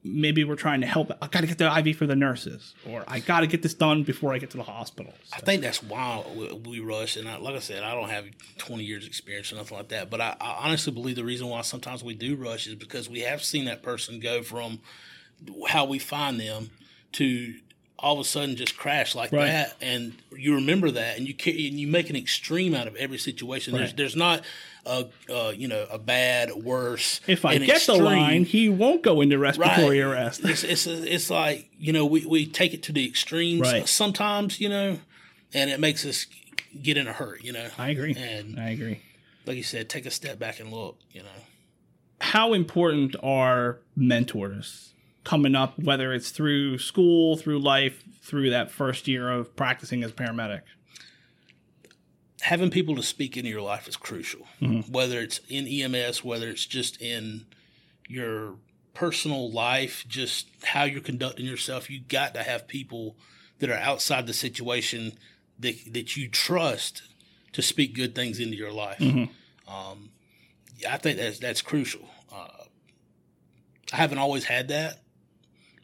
maybe we're trying to help. I got to get the IV for the nurses, or I got to get this done before I get to the hospital. I think that's why we, we rush. And I, like I said, I don't have 20 years experience or nothing like that. But I, I honestly believe the reason why sometimes we do rush is because we have seen that person go from how we find them to all of a sudden just crash like Right. that. And you remember that and you ca- and you make an extreme out of every situation. There's, Right. there's not a, uh, you know, a bad, worse. If I get the line, he won't go into respiratory arrest. It's it's it's like you know we, we take it to the extremes Right. sometimes you know, and it makes us get in a hurry. You know, I agree. And I agree. like you said, take a step back and look. You know, how important are mentors coming up, whether it's through school, through life, through that first year of practicing as a paramedic? having people to speak into your life is crucial. Mm-hmm. Whether it's in EMS, whether it's just in your personal life, just how you're conducting yourself, you got to have people that are outside the situation that that you trust to speak good things into your life. Mm-hmm. Um, I think that's that's crucial. Uh, I haven't always had that,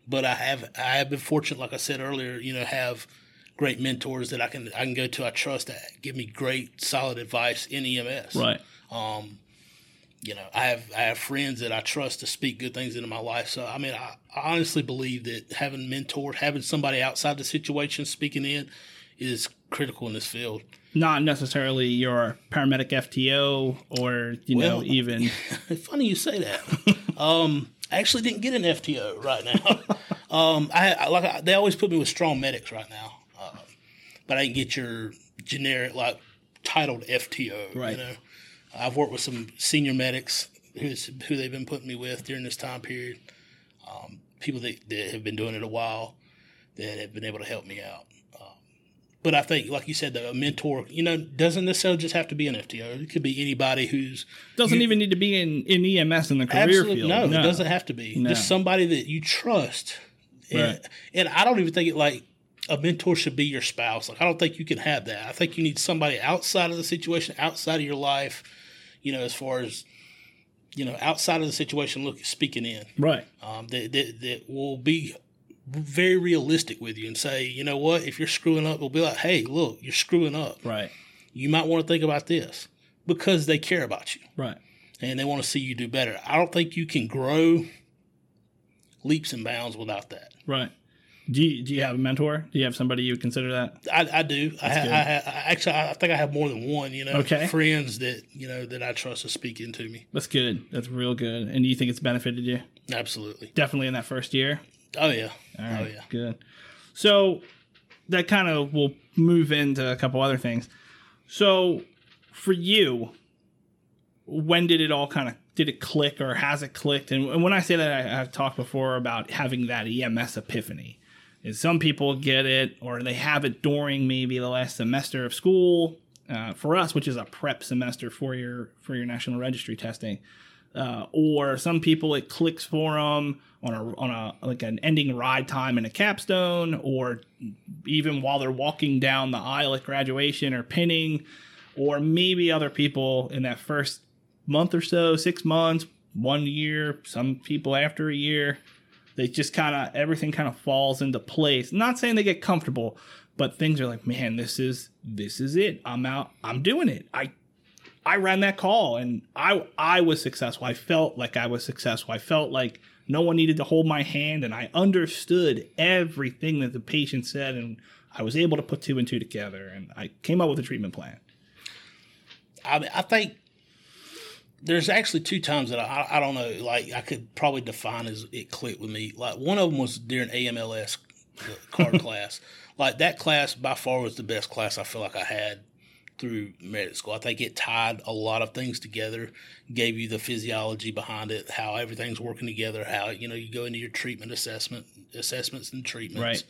but I have I have been fortunate, like I said earlier, you know, have great mentors that I can I can go to. I trust that give me great solid advice in EMS. Right. Um, you know, I have I have friends that I trust to speak good things into my life. So I mean, I, I honestly believe that having mentor, having somebody outside the situation speaking in, is critical in this field. Not necessarily your paramedic FTO or, you know, even. Funny you say that. um, I actually didn't get an FTO right now. um, I, I like I, they always put me with strong medics right now, uh, but I didn't get your generic like titled FTO. Right. You know, I've worked with some senior medics who's who they've been putting me with during this time period. Um, people that, that have been doing it a while that have been able to help me out. But I think, like you said, the, a mentor, you know, doesn't necessarily just have to be an FTO. It could be anybody who's Doesn't you- even need to be in, in EMS in the career field. no, it doesn't have to be. No. Just somebody that you trust. And, Right. and I don't even think it like a mentor should be your spouse. Like I don't think you can have that. I think you need somebody outside of the situation, outside of your life. You know, as far as you know, outside of the situation, look speaking in. Right. Um, that, that that will be very realistic with you and say, you know what, if you're screwing up, we'll be like, hey, look, you're screwing up. Right. You might want to think about this because they care about you Right. and they want to see you do better. I don't think you can grow leaps and bounds without that. Right. Do you, do you have a mentor? Do you have somebody you would consider that? I, I do. I, ha- I, ha- I actually I think I have more than one. You know, Okay. friends that you know that I trust to speak into me. That's good. That's real good. And do you think it's benefited you? Absolutely. Definitely in that first year. Oh yeah. All right, Oh yeah. good. So that kind of will move into a couple other things. So for you, when did it all kind of did it click or has it clicked? And, and when I say that, I, I've talked before about having that EMS epiphany. Is some people get it or they have it during maybe the last semester of school. Uh, for us, which is a prep semester for your for your national registry testing, uh, or some people it clicks for them on a on a like an ending ride time in a capstone, or even while they're walking down the aisle at graduation or pinning, or maybe other people in that first month or so, six months, one year, some people after a year, they just kind of everything kind of falls into place. Not saying they get comfortable, but things are like, man, this is this is it. I'm out. I'm doing it. I I ran that call and I I was successful. I felt like I was successful. I felt like no one needed to hold my hand and I understood everything that the patient said and I was able to put two and two together and I came up with a treatment plan. I mean, I think there's actually two times that I, I don't know, like I could probably define as it clicked with me. Like one of them was during AMLS card class. Like that class by far was the best class I feel like I had through medical school. I think it tied a lot of things together, gave you the physiology behind it, how everything's working together, how you know you go into your treatment assessment assessments and treatments.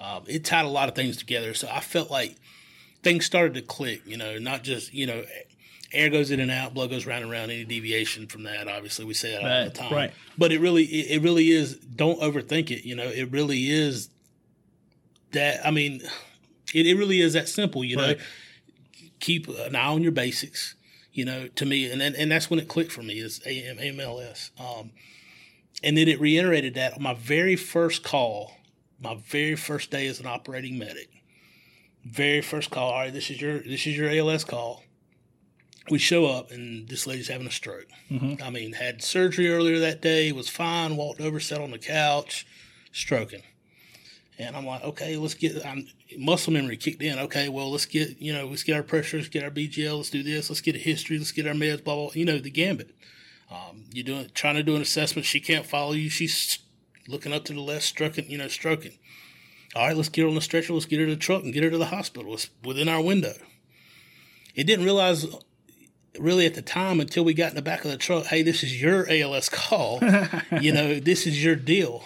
Um, it tied a lot of things together. So I felt like things started to click. You know, not just you know, air goes in and out, blood goes round and round. Any deviation from that, obviously, we say that all the time. right. But it really, it, it really is. Don't overthink it. You know, it really is that. I mean, it, it really is that simple. You know, Right. Keep an eye on your basics. You know, to me, and and, and that's when it clicked for me is AM, AMLS. Um, and then it reiterated that on my very first call, my very first day as an operating medic. Very first call. All right, this is your this is your ALS call. We show up and this lady's having a stroke. I mean, had surgery earlier that day, was fine, walked over, sat on the couch, stroking. And I'm like, okay, let's get I'm, muscle memory kicked in. Okay, well, let's get you know, let's get our pressures, get our BGL, let's do this, let's get a history, let's get our meds, blah blah. You know, the gambit. Um, you're doing trying to do an assessment. She can't follow you. She's looking up to the left, stroking, you know, stroking. All right, let's get her on the stretcher. Let's get her to the truck and get her to the hospital. It's within our window. It didn't realize really at the time until we got in the back of the truck, hey, this is your ALS call. you know, this is your deal.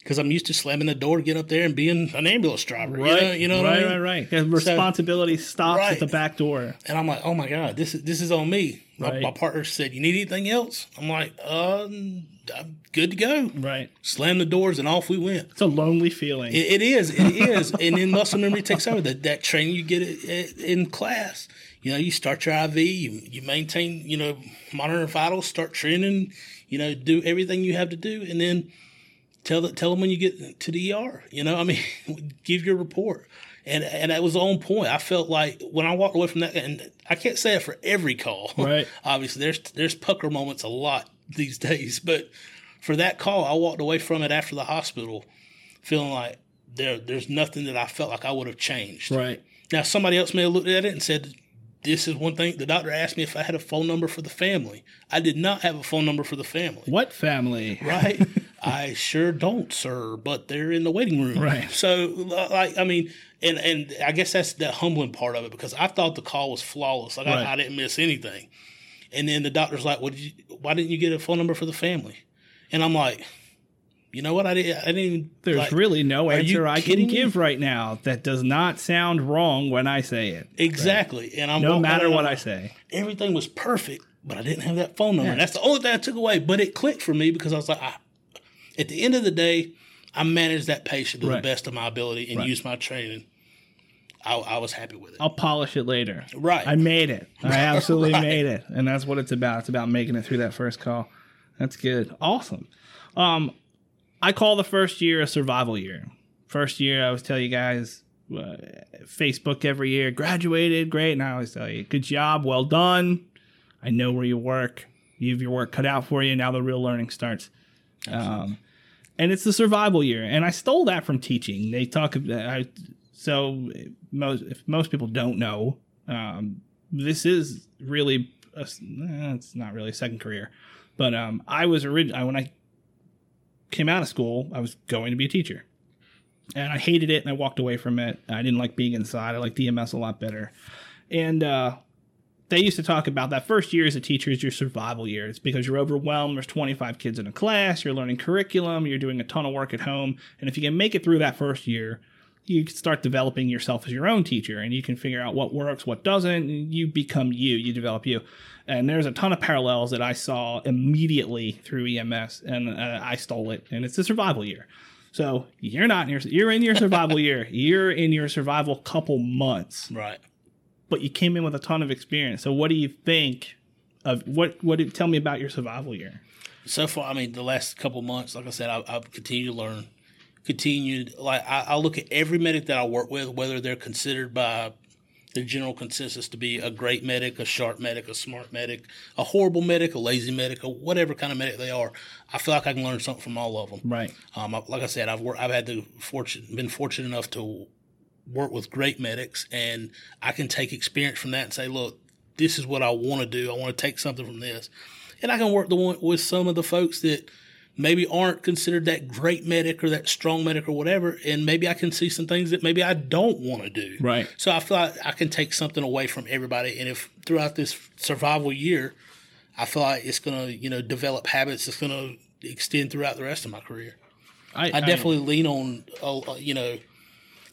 Because I'm used to slamming the door, get up there, and being an ambulance driver. You know, you know what right, I mean? right, right. The responsibility stops Right. at the back door. And I'm like, oh my god, this is this is on me. My, Right. my partner said, "You need anything else?" I'm like, uh, I'm good to go. Right. Slam the doors and off we went. It's a lonely feeling. It, it is, it is, and then muscle memory takes over. That that training you get it, it, in class. You know, you start your IV, you you maintain, you know, monitor vitals, start training, you know, do everything you have to do, and then tell tell them when you get to the ER. You know, I mean, give your report. And and that was on point. I felt like when I walked away from that, and I can't say it for every call. Right. Obviously, there's there's pucker moments a lot these days, but for that call, I walked away from it after the hospital, feeling like there there's nothing that I felt like I would have changed. right. Now, somebody else may have looked at it and said, "This is one thing." The doctor asked me if I had a phone number for the family. I did not have a phone number for the family. What family? Right? I sure don't, sir. But they're in the waiting room. Right. So, like, I mean, and and I guess that's the humbling part of it because I thought the call was flawless. Like, Right. I, I didn't miss anything. And then the doctor's like, "What did you? Why didn't you get a phone number for the family?" And I'm like, "You know what? I didn't. I didn't. Even, There's like, really no answer I can kidding me? give right now that does not sound wrong when I say it. exactly." And I'm No matter what I say. everything was perfect, but I didn't have that phone number. Yeah. And that's the only thing I took away. But it clicked for me because I was like, I, at the end of the day, I managed that patient to Right. the best of my ability and Right. used my training. I, I was happy with it. I'll polish it later. Right. I made it. I absolutely Right. made it. And that's what it's about. It's about making it through that first call. That's good. Awesome. Um, I call the first year a survival year. First year, I always tell you guys, uh, Facebook every year, graduated, great. And I always tell you, good job, well done. I know where you work. You have your work cut out for you. Now the real learning starts. Um, and it's the survival year. And I stole that from teaching. They talk about, I, so most, if most people don't know, um, this is really, a, eh, it's not really a second career, but um, I was originally, when I came out of school, I was going to be a teacher. And I hated it and I walked away from it. I didn't like being inside. I like EMS a lot better. And uh, they used to talk about that first year as a teacher is your survival year. It's because you're overwhelmed. There's 25 kids in a class. You're learning curriculum. You're doing a ton of work at home. And if you can make it through that first year, you can start developing yourself as your own teacher and you can figure out what works, what doesn't. And you become you, you develop you. And there's a ton of parallels that I saw immediately through EMS and uh, I stole it. And it's a survival year. So you're not in your, you're in your survival year. You're in your survival couple months right. but you came in with a ton of experience. So what do you think of what what did, tell me about your survival year? So far, I mean, the last couple months, like I said, I, I've continued to learn. Continued, like I, I look at every medic that I work with, whether they're considered by the general consensus to be a great medic, a sharp medic, a smart medic, a horrible medic, a lazy medic, or whatever kind of medic they are. I feel like I can learn something from all of them. Right. Um, like I said, I've worked, I've had the fortune, been fortunate enough to work with great medics, and I can take experience from that and say, look, this is what I want to do. I want to take something from this, and I can work the one with some of the folks that maybe aren't considered that great medic or that strong medic or whatever, and maybe I can see some things that maybe I don't want to do. Right. So I feel like I can take something away from everybody, and if throughout this survival year, I feel like it's gonna, you know, develop habits that's gonna extend throughout the rest of my career. I definitely lean on, uh, you know,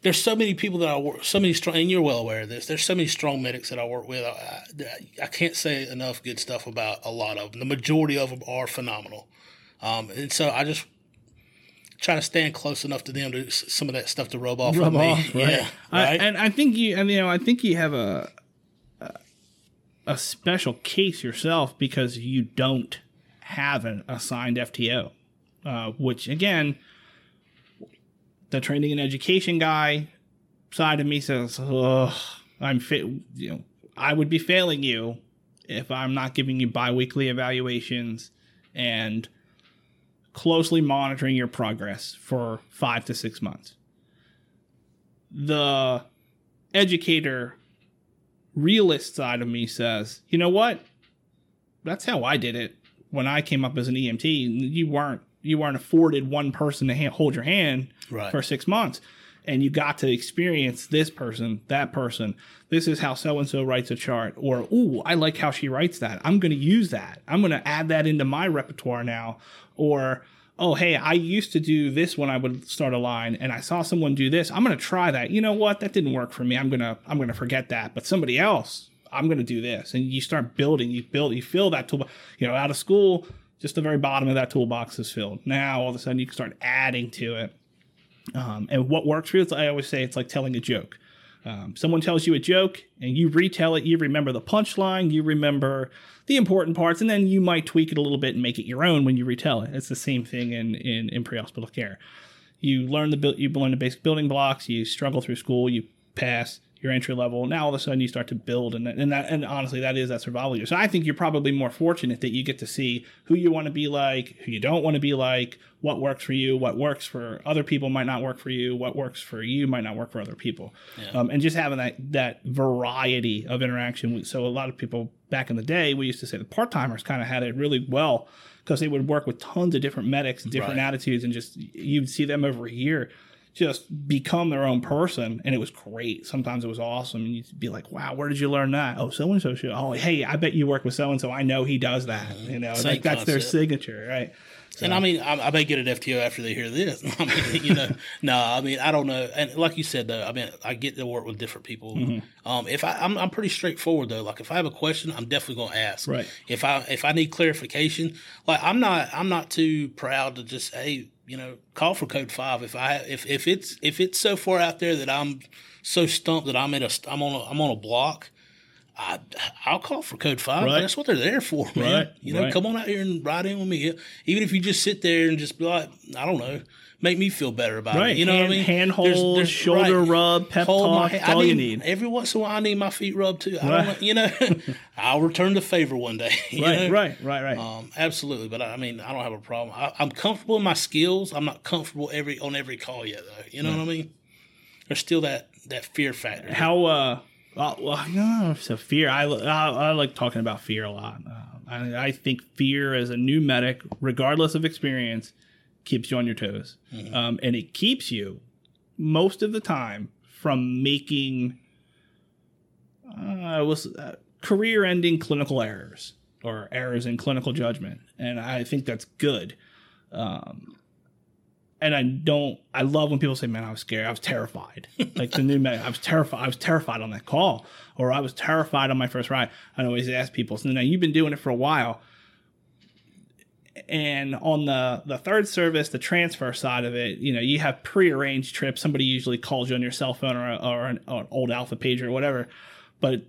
there's so many people that I work, so many strong, and you're well aware of this. There's so many strong medics that I work with. I, I, I can't say enough good stuff about a lot of them. The majority of them are phenomenal, um, and so I just try to stand close enough to them to some of that stuff to rub off. rub on off, me. right? Yeah, I, right. and I think you, and you know, I think you have a a special case yourself because you don't have an assigned FTO, uh, which again, the training and education guy side of me says, "Ugh, I'm fit." You know, I would be failing you if I'm not giving you biweekly evaluations and closely monitoring your progress for five to six months. The educator realist side of me says, you know what? That's how I did it when I came up as an EMT. You weren't you weren't afforded one person to ha- hold your hand Right. for six months, and you got to experience this person, that person. This is how so and so writes a chart, or ooh, I like how she writes that. I'm going to use that. I'm going to add that into my repertoire now, or oh hey i used to do this when i would start a line and i saw someone do this. I'm going to try that. You know what? That didn't work for me. I'm to i'm to forget that. But somebody else i'm going to do this. And you start building. You build you fill that tool you know out of school just the very bottom of that toolbox is filled. Now all of a sudden you can start adding to it um, and what works for you, it's, I always say it's like telling a joke. Um, someone tells you a joke and you retell it, you remember the punchline, you remember the important parts, and then you might tweak it a little bit and make it your own when you retell it. It's the same thing in, in, in pre-hospital care. You learn the you learn the basic building blocks, you struggle through school, you pass your entry level. Now all of a sudden you start to build, and and that and honestly that is that survival year. So I think you're probably more fortunate that you get to see who you want to be like, who you don't want to be like, what works for you, what works for other people might not work for you, what works for you might not work for other people, um, and just having that that variety of interaction. So a lot of people back in the day, we used to say the part timers kind of had it really well because they would work with tons of different medics, different Right. attitudes, and just you'd see them over a year just become their own person and it was great sometimes it was awesome and you'd be like wow where did you learn that oh so and so should oh hey i bet you work with so and so i know he does that you know like that's their signature right And I mean, I, I may get an FTO after they hear this. I mean, you know, no, I mean, I don't know. And like you said, though, I mean, I get to work with different people. Mm-hmm. Um, if I, I'm, I'm pretty straightforward though. Like if I have a question, I'm definitely going to ask. Right. If I, if I need clarification, like I'm not, I'm not too proud to just, hey, you know, call for code five. If I, if, if it's, if it's so far out there that I'm so stumped that I'm in a, I'm on a, I'm on a block. I, I'll call for code five. Right. That's what they're there for, man. Right, You know, right. come on out here and ride in with me. Even if you just sit there and just be like, I don't know, make me feel better about right it. You know hand, what I mean? hand There's- hold there's- shoulder right. rub pep Hold talk I all you need- need Every once in a while, I need my feet rubbed too. I don't, you know, I'll return the favor one day. right know? right right right Um, absolutely, but I, I mean, I don't have a problem. I, I'm comfortable in my skills. I'm not comfortable every on every call yet, though. You know what I mean? There's still that that fear factor. how uh well, well no so fear I, I i like talking about fear a lot. Uh, I, I think fear as a new medic regardless of experience keeps you on your toes. Um, and it keeps you most of the time from making uh, was uh, career ending clinical errors or errors in clinical judgment. And i think that's good. Um, and I don't. I love when people say, "Man, I was scared. I was terrified." Like the new medic, I was terrified. I was terrified on that call, or I was terrified on my first ride. I always ask people. So now you've been doing it for a while, and on the the third service, the transfer side of it, you know, you have prearranged trips. Somebody usually calls you on your cell phone or, or, an, or an old Alpha pager or whatever. But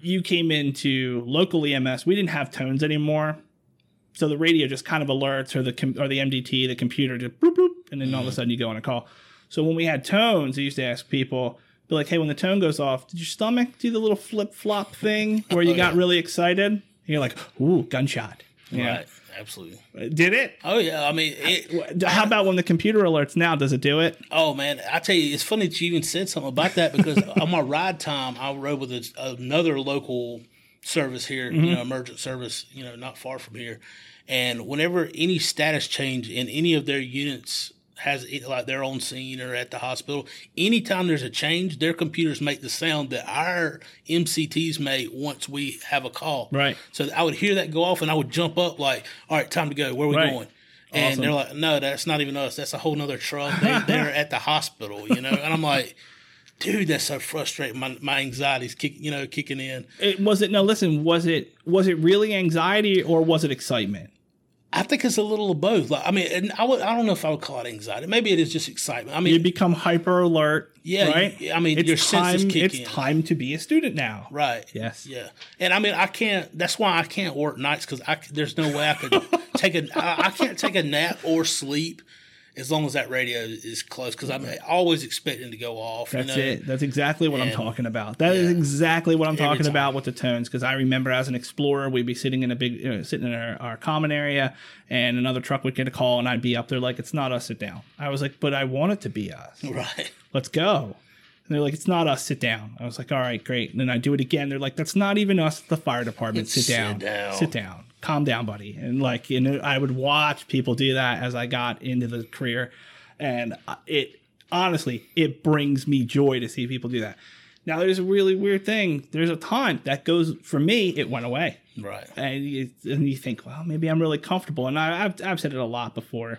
you came into local EMS. We didn't have tones anymore. So the radio just kind of alerts, or the com- or the MDT, the computer just bloop bloop, and then all of a mm. sudden you go on a call. So when we had tones, I used to ask people, be like, "Hey, when the tone goes off, did your stomach do the little flip flop thing where you Oh, got yeah. really excited?" And you're like, "Ooh, gunshot!" Yeah, Right. Absolutely. Uh, did it? Oh yeah. I mean, it, How about when the computer alerts now? Does it do it? Oh man, I tell you, it's funny that you even said something about that because on my ride time, I rode with a, another local service here, you mm-hmm. know, emergent service, you know, not far from here. And whenever any status change in any of their units has it- like their own scene or at the hospital, anytime there's a change, their computers make the sound that our MDTs make once we have a call. Right. So I would hear that go off and I would jump up like, all right, time to go. Where are we Right. going? And Awesome. they're like, no, that's not even us. That's a whole nother truck. They, they're at the hospital, you know. And I'm like, dude, that's so frustrating. My my anxiety's kick, you know, kicking in. It, was it? No, listen. Was it? Was it really anxiety or was it excitement? I think it's a little of both. Like, I mean, and I would, I don't know if I would call it anxiety. Maybe it is just excitement. I mean, You become hyper alert. Yeah, right. you- I mean, it's your time. senses kick it's in. time to be a student now. right? Yes. Yeah, and I mean, I can't. That's why I can't work nights because I there's no way I could take a. I, I can't take a nap or sleep as long as that radio is close because I'm always expecting to go off. That's you know? it. That's exactly what I'm talking about. That is yeah. exactly what I'm talking time. about with the tones. Because I remember as an explorer, we'd be sitting in a big, you know, sitting in our, our common area, and another truck would get a call, and I'd be up there like, "It's not us. Sit down." I was like, "But I want it to be us. Right. Let's go." And they're like, "It's not us. Sit down." I was like, "All right, great." And then I do it again. They're like, "That's not even us. The fire department. Sit sit down. down." Sit down. Calm down, buddy." And like, you know, I would watch people do that as I got into the career, and it honestly it brings me joy to see people do that. Now, there's a really weird thing. There's a time that goes for me. It went away Right. and you, and you think, well, maybe I'm really comfortable. And I, I've, I've said it a lot before.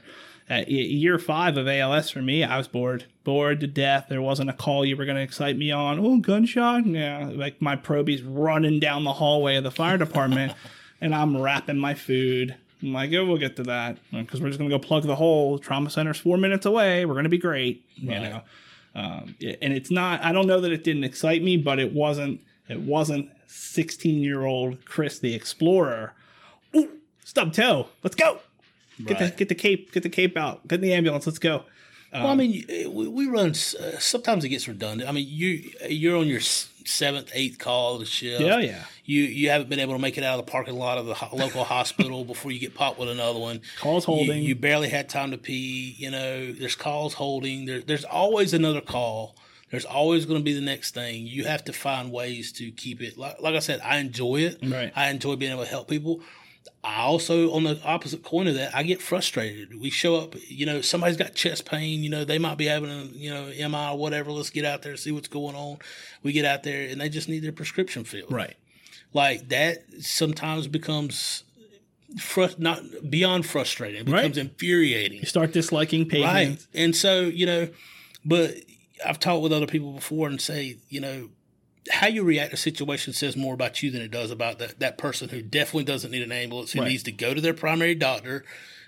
Uh, At year five of ALS for me, I was bored, bored to death. There wasn't a call you were going to excite me on. Oh, gunshot! Yeah, like my proby's running down the hallway of the fire department, and I'm wrapping my food. I'm like, oh, we'll get to that because we're just going to go plug the hole. Trauma center's four minutes away. We're going to be great, you Right. know. Um, and it's not. I don't know that it didn't excite me, but it wasn't. It wasn't 16 year old Chris the Explorer. Ooh, stub toe. Let's go. Get the get the cape. Get the cape out. Get in the ambulance. Let's go. well, I mean, we, we run. Uh, sometimes it gets redundant. I mean, you you're on your seventh, eighth call of the shift. Yeah, yeah. You you haven't been able to make it out of the parking lot of the ho- local hospital before you get popped with another one. Calls You- holding. You, barely had time to pee. You know, there's calls holding. There, there's always another call. There's always going to be the next thing. You have to find ways to keep it. Like, like I said, I enjoy it. Right. I enjoy being able to help people. I also, on the opposite coin of that, I get frustrated. We show up, you know, somebody's got chest pain, you know, they might be having a, you know, MI or whatever. Let's get out there and see what's going on. We get out there and they just need their prescription filled. Right. Like that sometimes becomes frust- not beyond frustrating. It Right. becomes infuriating. You start disliking Right. patients. And so, you know, but I've talked with other people before and say, you know, how you react to a situation says more about you than it does about that, that person who definitely doesn't need an ambulance, who Right. needs to go to their primary doctor,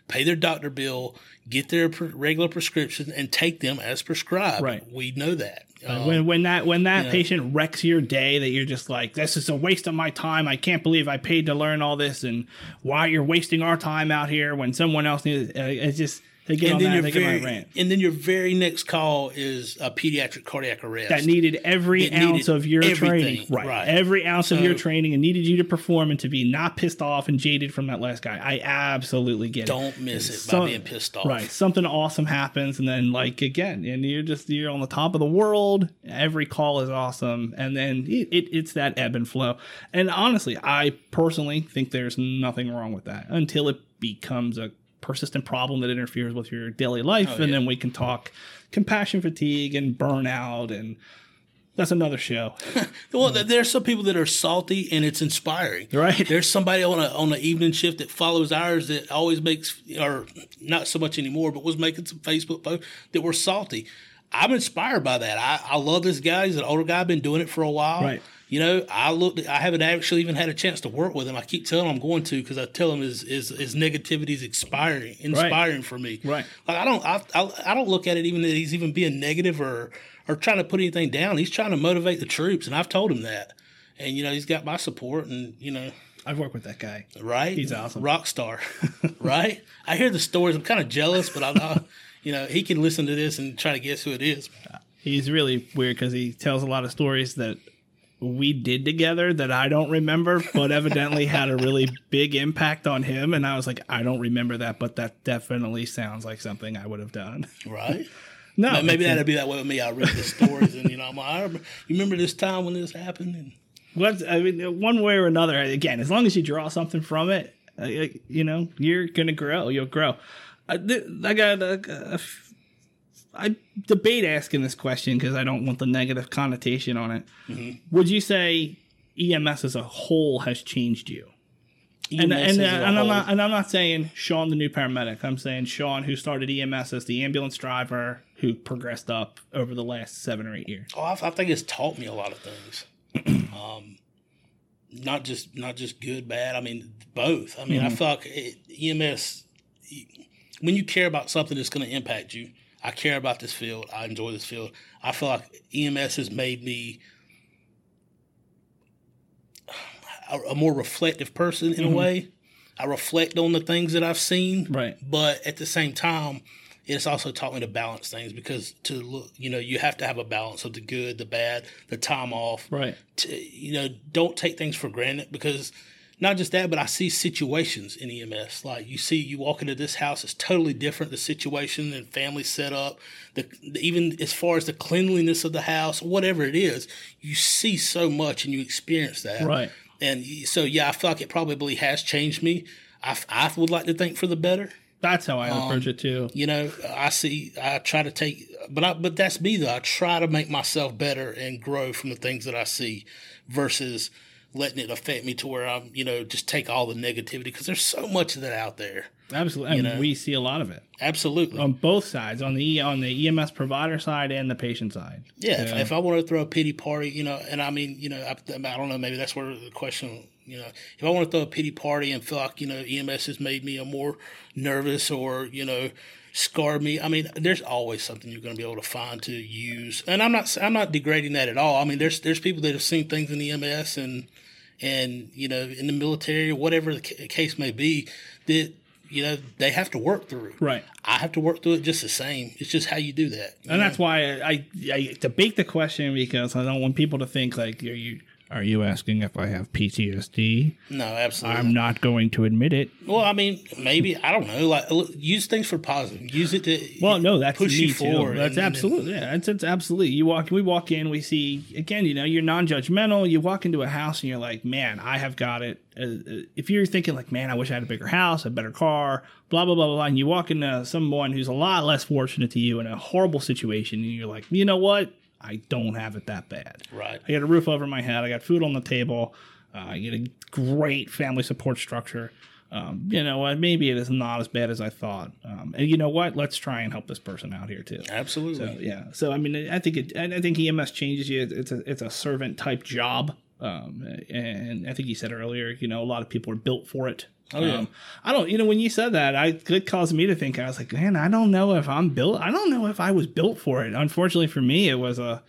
pay their doctor bill, get their pre- regular prescription, and take them as prescribed. Right. We know that. Um, when when that when that patient wrecks your day, that you're just like, this is a waste of my time. I can't believe I paid to learn all this, and why you're wasting our time out here when someone else needs. it. Uh, It's just they get and on then that. your They get on very, rant. and then your very next call is a pediatric cardiac arrest. that needed every It ounce needed of your training, right? right. Every ounce of your training, and needed you to perform and to be not pissed off and jaded from that last guy. I absolutely get it. Don't miss it Some- by being pissed off. Right, something awesome happens, and then like again, and you're just you're on the top of the world. Every call is awesome, and then it, it, it's that ebb and flow. And honestly, I personally think there's nothing wrong with that until it becomes a persistent problem that interferes with your daily life, Oh, and yeah. then we can talk compassion fatigue and burnout, and that's another show, Well, th there's some people that are salty and it's inspiring. right? There's somebody on a on the evening shift that follows ours that always makes or not so much anymore, but was making some Facebook posts that were salty. I'm inspired by that. I, I love this guy. He's an older guy, been doing it for a while. Right. You know, I looked. I haven't actually even had a chance to work with him. I keep telling him I'm going to because I tell him his, his his negativity is inspiring, inspiring for me. Right. Like I don't, I, I, I don't look at it even that he's even being negative or or trying to put anything down. He's trying to motivate the troops, and I've told him that. And you know, he's got my support, and you know, I've worked with that guy. right? He's awesome. rock star, right? I hear the stories. I'm kind of jealous, but I, I, you know, he can listen to this and try to guess who it is. He's really weird because he tells a lot of stories that we did together that I don't remember, but evidently had a really big impact on him. And I was like, I don't remember that, but that definitely sounds like something I would have done. Right? No, Maybe that'd be that way with me. I read the stories, and you know, I'm like, I remember, you remember this time when this happened? And, What's, I mean, one way or another, again, as long as you draw something from it, uh, you know, you're going to grow. You'll grow. I, th- I got a, a I debate asking this question because I don't want the negative connotation on it. Would you say EMS as a whole has changed you? and EMS and, uh, as a and I'm not and I'm not saying Shawn the new paramedic. I'm saying Shawn who started EMS as the ambulance driver who progressed up over the last seven or eight years. Oh, I, I think it's taught me a lot of things. um, not just not just good, bad. I mean, both. I mean, I feel like it, EMS. When you care about something that's going to impact you, I care about this field. I enjoy this field. I feel like EMS has made me a, a more reflective person in a mm-hmm. way. I reflect on the things that I've seen, Right. but at the same time, it's also taught me to balance things because to look, you know, you have to have a balance of the good, the bad, the time off. Right. To, you know, don't take things for granted because not just that, but I see situations in EMS. Like you see, you walk into this house, it's totally different. The situation and family set up, the, the even as far as the cleanliness of the house, whatever it is, you see so much and you experience that. Right. And so, yeah, I feel like it probably has changed me. I, I would like to think for the better. That's how I um, approach it too. You know, I see. I try to take, but I, but that's me though. I try to make myself better and grow from the things that I see, versus letting it affect me to where I'm, you know, just take all the negativity because there's so much of that out there. Absolutely. And know. we see a lot of it Absolutely. on both sides, on the on the EMS provider side and the patient side. Yeah, If, if I want to throw a pity party, you know, and I mean, you know, I, I don't know, maybe that's where the question, you know, if I want to throw a pity party and feel like, you know, EMS has made me a more nervous or, you know, scarred me. I mean, there's always something you're going to be able to find to use, and I'm not, I'm not degrading that at all. I mean, there's, there's people that have seen things in EMS and, and you know, in the military, whatever the ca- case may be, that you know they have to work through. Right. I have to work through it just the same. It's just how you do that. you And know? that's why I, I, I debate the question because I don't want people to think like, are you are you asking if I have PTSD? no, absolutely. I'm not going to admit it. Well, I mean, maybe I don't know. Like, use things for positive. Use it to Well, no, that's push me you too. forward. That's and- and- absolutely, yeah, it's, it's absolutely. You walk, we walk in, we see again. You know, you're non-judgmental. You walk into a house and you're like, man, I have got it. Uh, uh, if you're thinking like, man, I wish I had a bigger house, a better car, blah blah blah blah, blah and you walk into someone who's a lot less fortunate to you in a horrible situation, and you're like, you know what? I don't have it that bad. Right. I got a roof over my head. I got food on the table. Uh, I get a great family support structure. Um, you know what? Maybe it is not as bad as I thought. Um, and you know what? Let's try and help this person out here too. Absolutely. So yeah. So I mean, I think it. I think EMS changes you. It's a it's a servant type job. Um, and I think you said earlier, you know, a lot of people are built for it. Oh, yeah. Um, I don't, you know, when you said that, I it caused me to think. I was like, man, I don't know if I'm built. I don't know if I was built for it. Unfortunately for me, it was a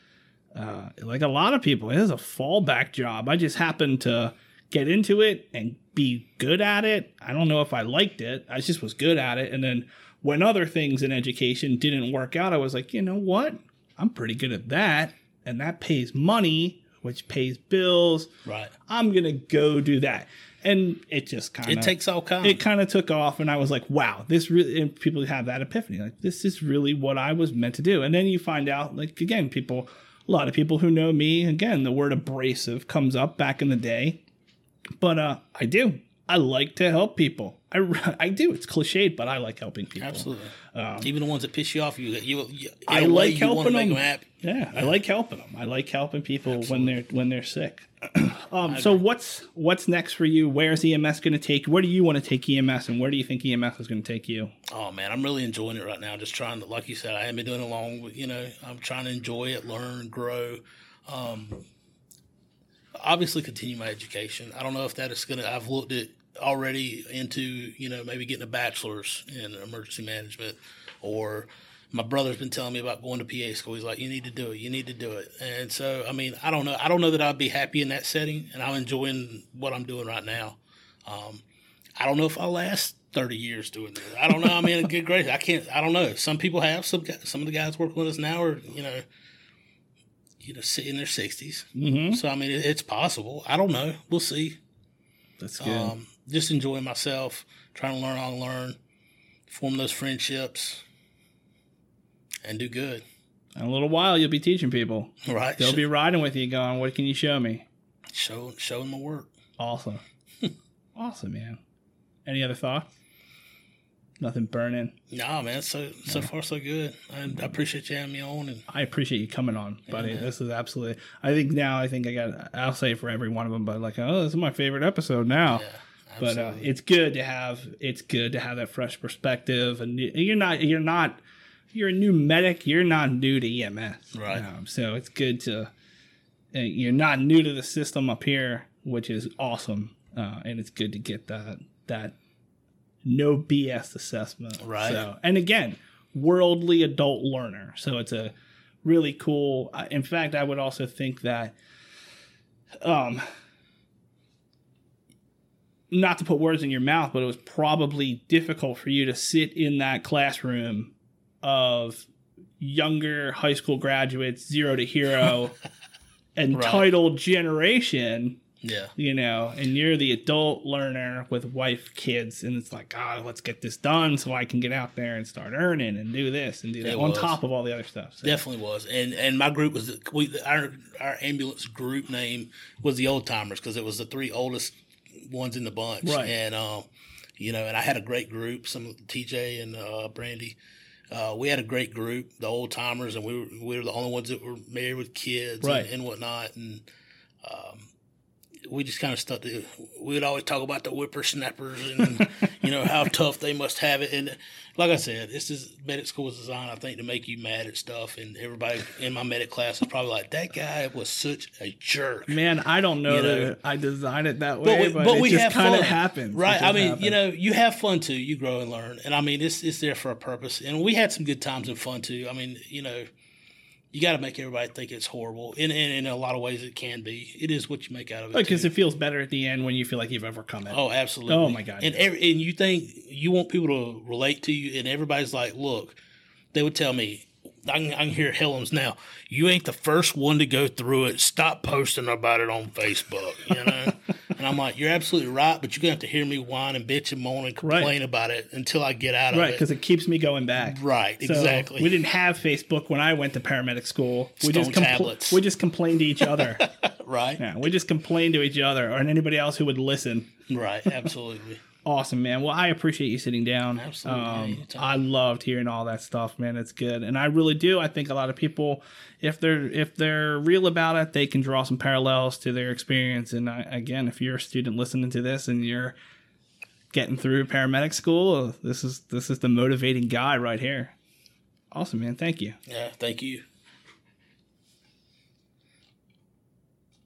uh, like a lot of people, It was a fallback job. I just happened to get into it and be good at it. I don't know if I liked it. I just was good at it. And then when other things in education didn't work out, I was like, you know what? I'm pretty good at that. And that pays money, which pays bills. right. I'm going to go do that. And it just kind of It takes all kinds. it kind of took off and i was like wow this really and people have that epiphany like this is really what i was meant to do. And then you find out like again people a lot of people who know me again the word abrasive comes up back in the day. But uh i do i like to help people i, I do it's cliched but i like helping people Absolutely. Even the ones that piss you off, you you, you I like you helping them. them happy. yeah i like helping them i like helping people when they're when they're sick um, so what's what's next for you where's ems going to take where do you want to take ems and where do you think ems is going to take you Oh man, I'm really enjoying it right now. Just trying to, like you said, I haven't been doing it long, you know, I'm trying to enjoy it, learn, grow. Um, obviously, continue my education. I don't know if that is gonna. I've looked at already into you know maybe getting a bachelor's in emergency management, or my brother's been telling me about going to PA school. He's like, you need to do it. You need to do it. And so, I mean, I don't know. I don't know that I'd be happy in that setting, and I'm enjoying what I'm doing right now. Um, I don't know if I'll last 30 years doing this. I don't know. I mean, good grace. I can't, I don't know. Some people have, some, some of the guys working with us now are, you know, you know, sit in their 60s. mm-hmm. So, I mean, it, it's possible. I don't know. We'll see. that's good Um, just enjoying myself, trying to learn how to learn, form those friendships, and do good. In a little while, you'll be teaching people. Right? They'll be riding with you, going, "What can you show me?" show, showing my work. Awesome, awesome, man. Any other thoughts? Nothing burning. Nah, man. So, so far, so good. I, I appreciate you having me on. And I appreciate you coming on, buddy. man. This is absolutely. I think now, I think I got. I'll say for every one of them, but like, oh, this is my favorite episode now. yeah, But uh, it's good to have it's good to have that fresh perspective, and you- you're not you're not you're a new medic. You're not new to EMS, Right. Um, so it's good to uh, you're not new to the system up here, which is awesome, uh, and it's good to get that that no BS assessment. Right. So, and again, worldly adult learner. So it's a really cool. In fact, I would also think that, um, not to put words in your mouth, but it was probably difficult for you to sit in that classroom of younger high school graduates, zero to hero, entitled generation Yeah. you know, and you're the adult learner with wife, kids, and it's like, ah, let's get this done so I can get out there and start earning and do this and do that It on was. top of all the other stuff. So, Definitely was, and and my group was we our our ambulance group name was the old timers because it was the three oldest ones in the bunch, Right. And um, you know, and I had a great group. Some TJ and uh, Brandy, uh, we had a great group, the old timers, and we were we were the only ones that were married with kids Right. and, and whatnot, and um, we just kind of stuck to. We would always talk about the whippersnappers and you know how tough they must have it. And like I said, this is medic school is designed, I think, to make you mad at stuff. And everybody in my medic class is probably like, "That guy was such a jerk." Man, I don't know You know. that I designed it that way, But but, we, but we it just have kind fun, of happens. Right? I mean, happens. you know, you have fun too. You grow and learn, and I mean, it's it's there for a purpose. And we had some good times and fun too. I mean, you know, you got to make everybody think it's horrible, and, and in a lot of ways, it can be. It is what you make out of it. Oh, because it feels better at the end when you feel like you've overcome it. Oh, absolutely. Oh, my God, And every, and you think you want people to relate to you, and everybody's like, look, they would tell me, I can, I can hear Helms now. You ain't the first one to go through it. Stop posting about it on Facebook. You know, and I'm like, you're absolutely right, but you're gonna have to hear me whine and bitch and moan and Right. complain about it until I get out of right, it. Right, because it keeps me going back. Right, So, exactly. We didn't have Facebook when I went to paramedic school. We just Stone compl- tablets. we just complained to each other. right, yeah, we just complained to each other or anybody else who would listen. right, absolutely. Awesome, man. Well, I appreciate you sitting down. Absolutely, Um. I loved hearing all that stuff, man. It's good, and I really do. I think a lot of people, if they're if they're real about it, they can draw some parallels to their experience. And I, again, if you're a student listening to this and you're getting through paramedic school, this is this is the motivating guy right here. Awesome, man. Thank you. Yeah, thank you.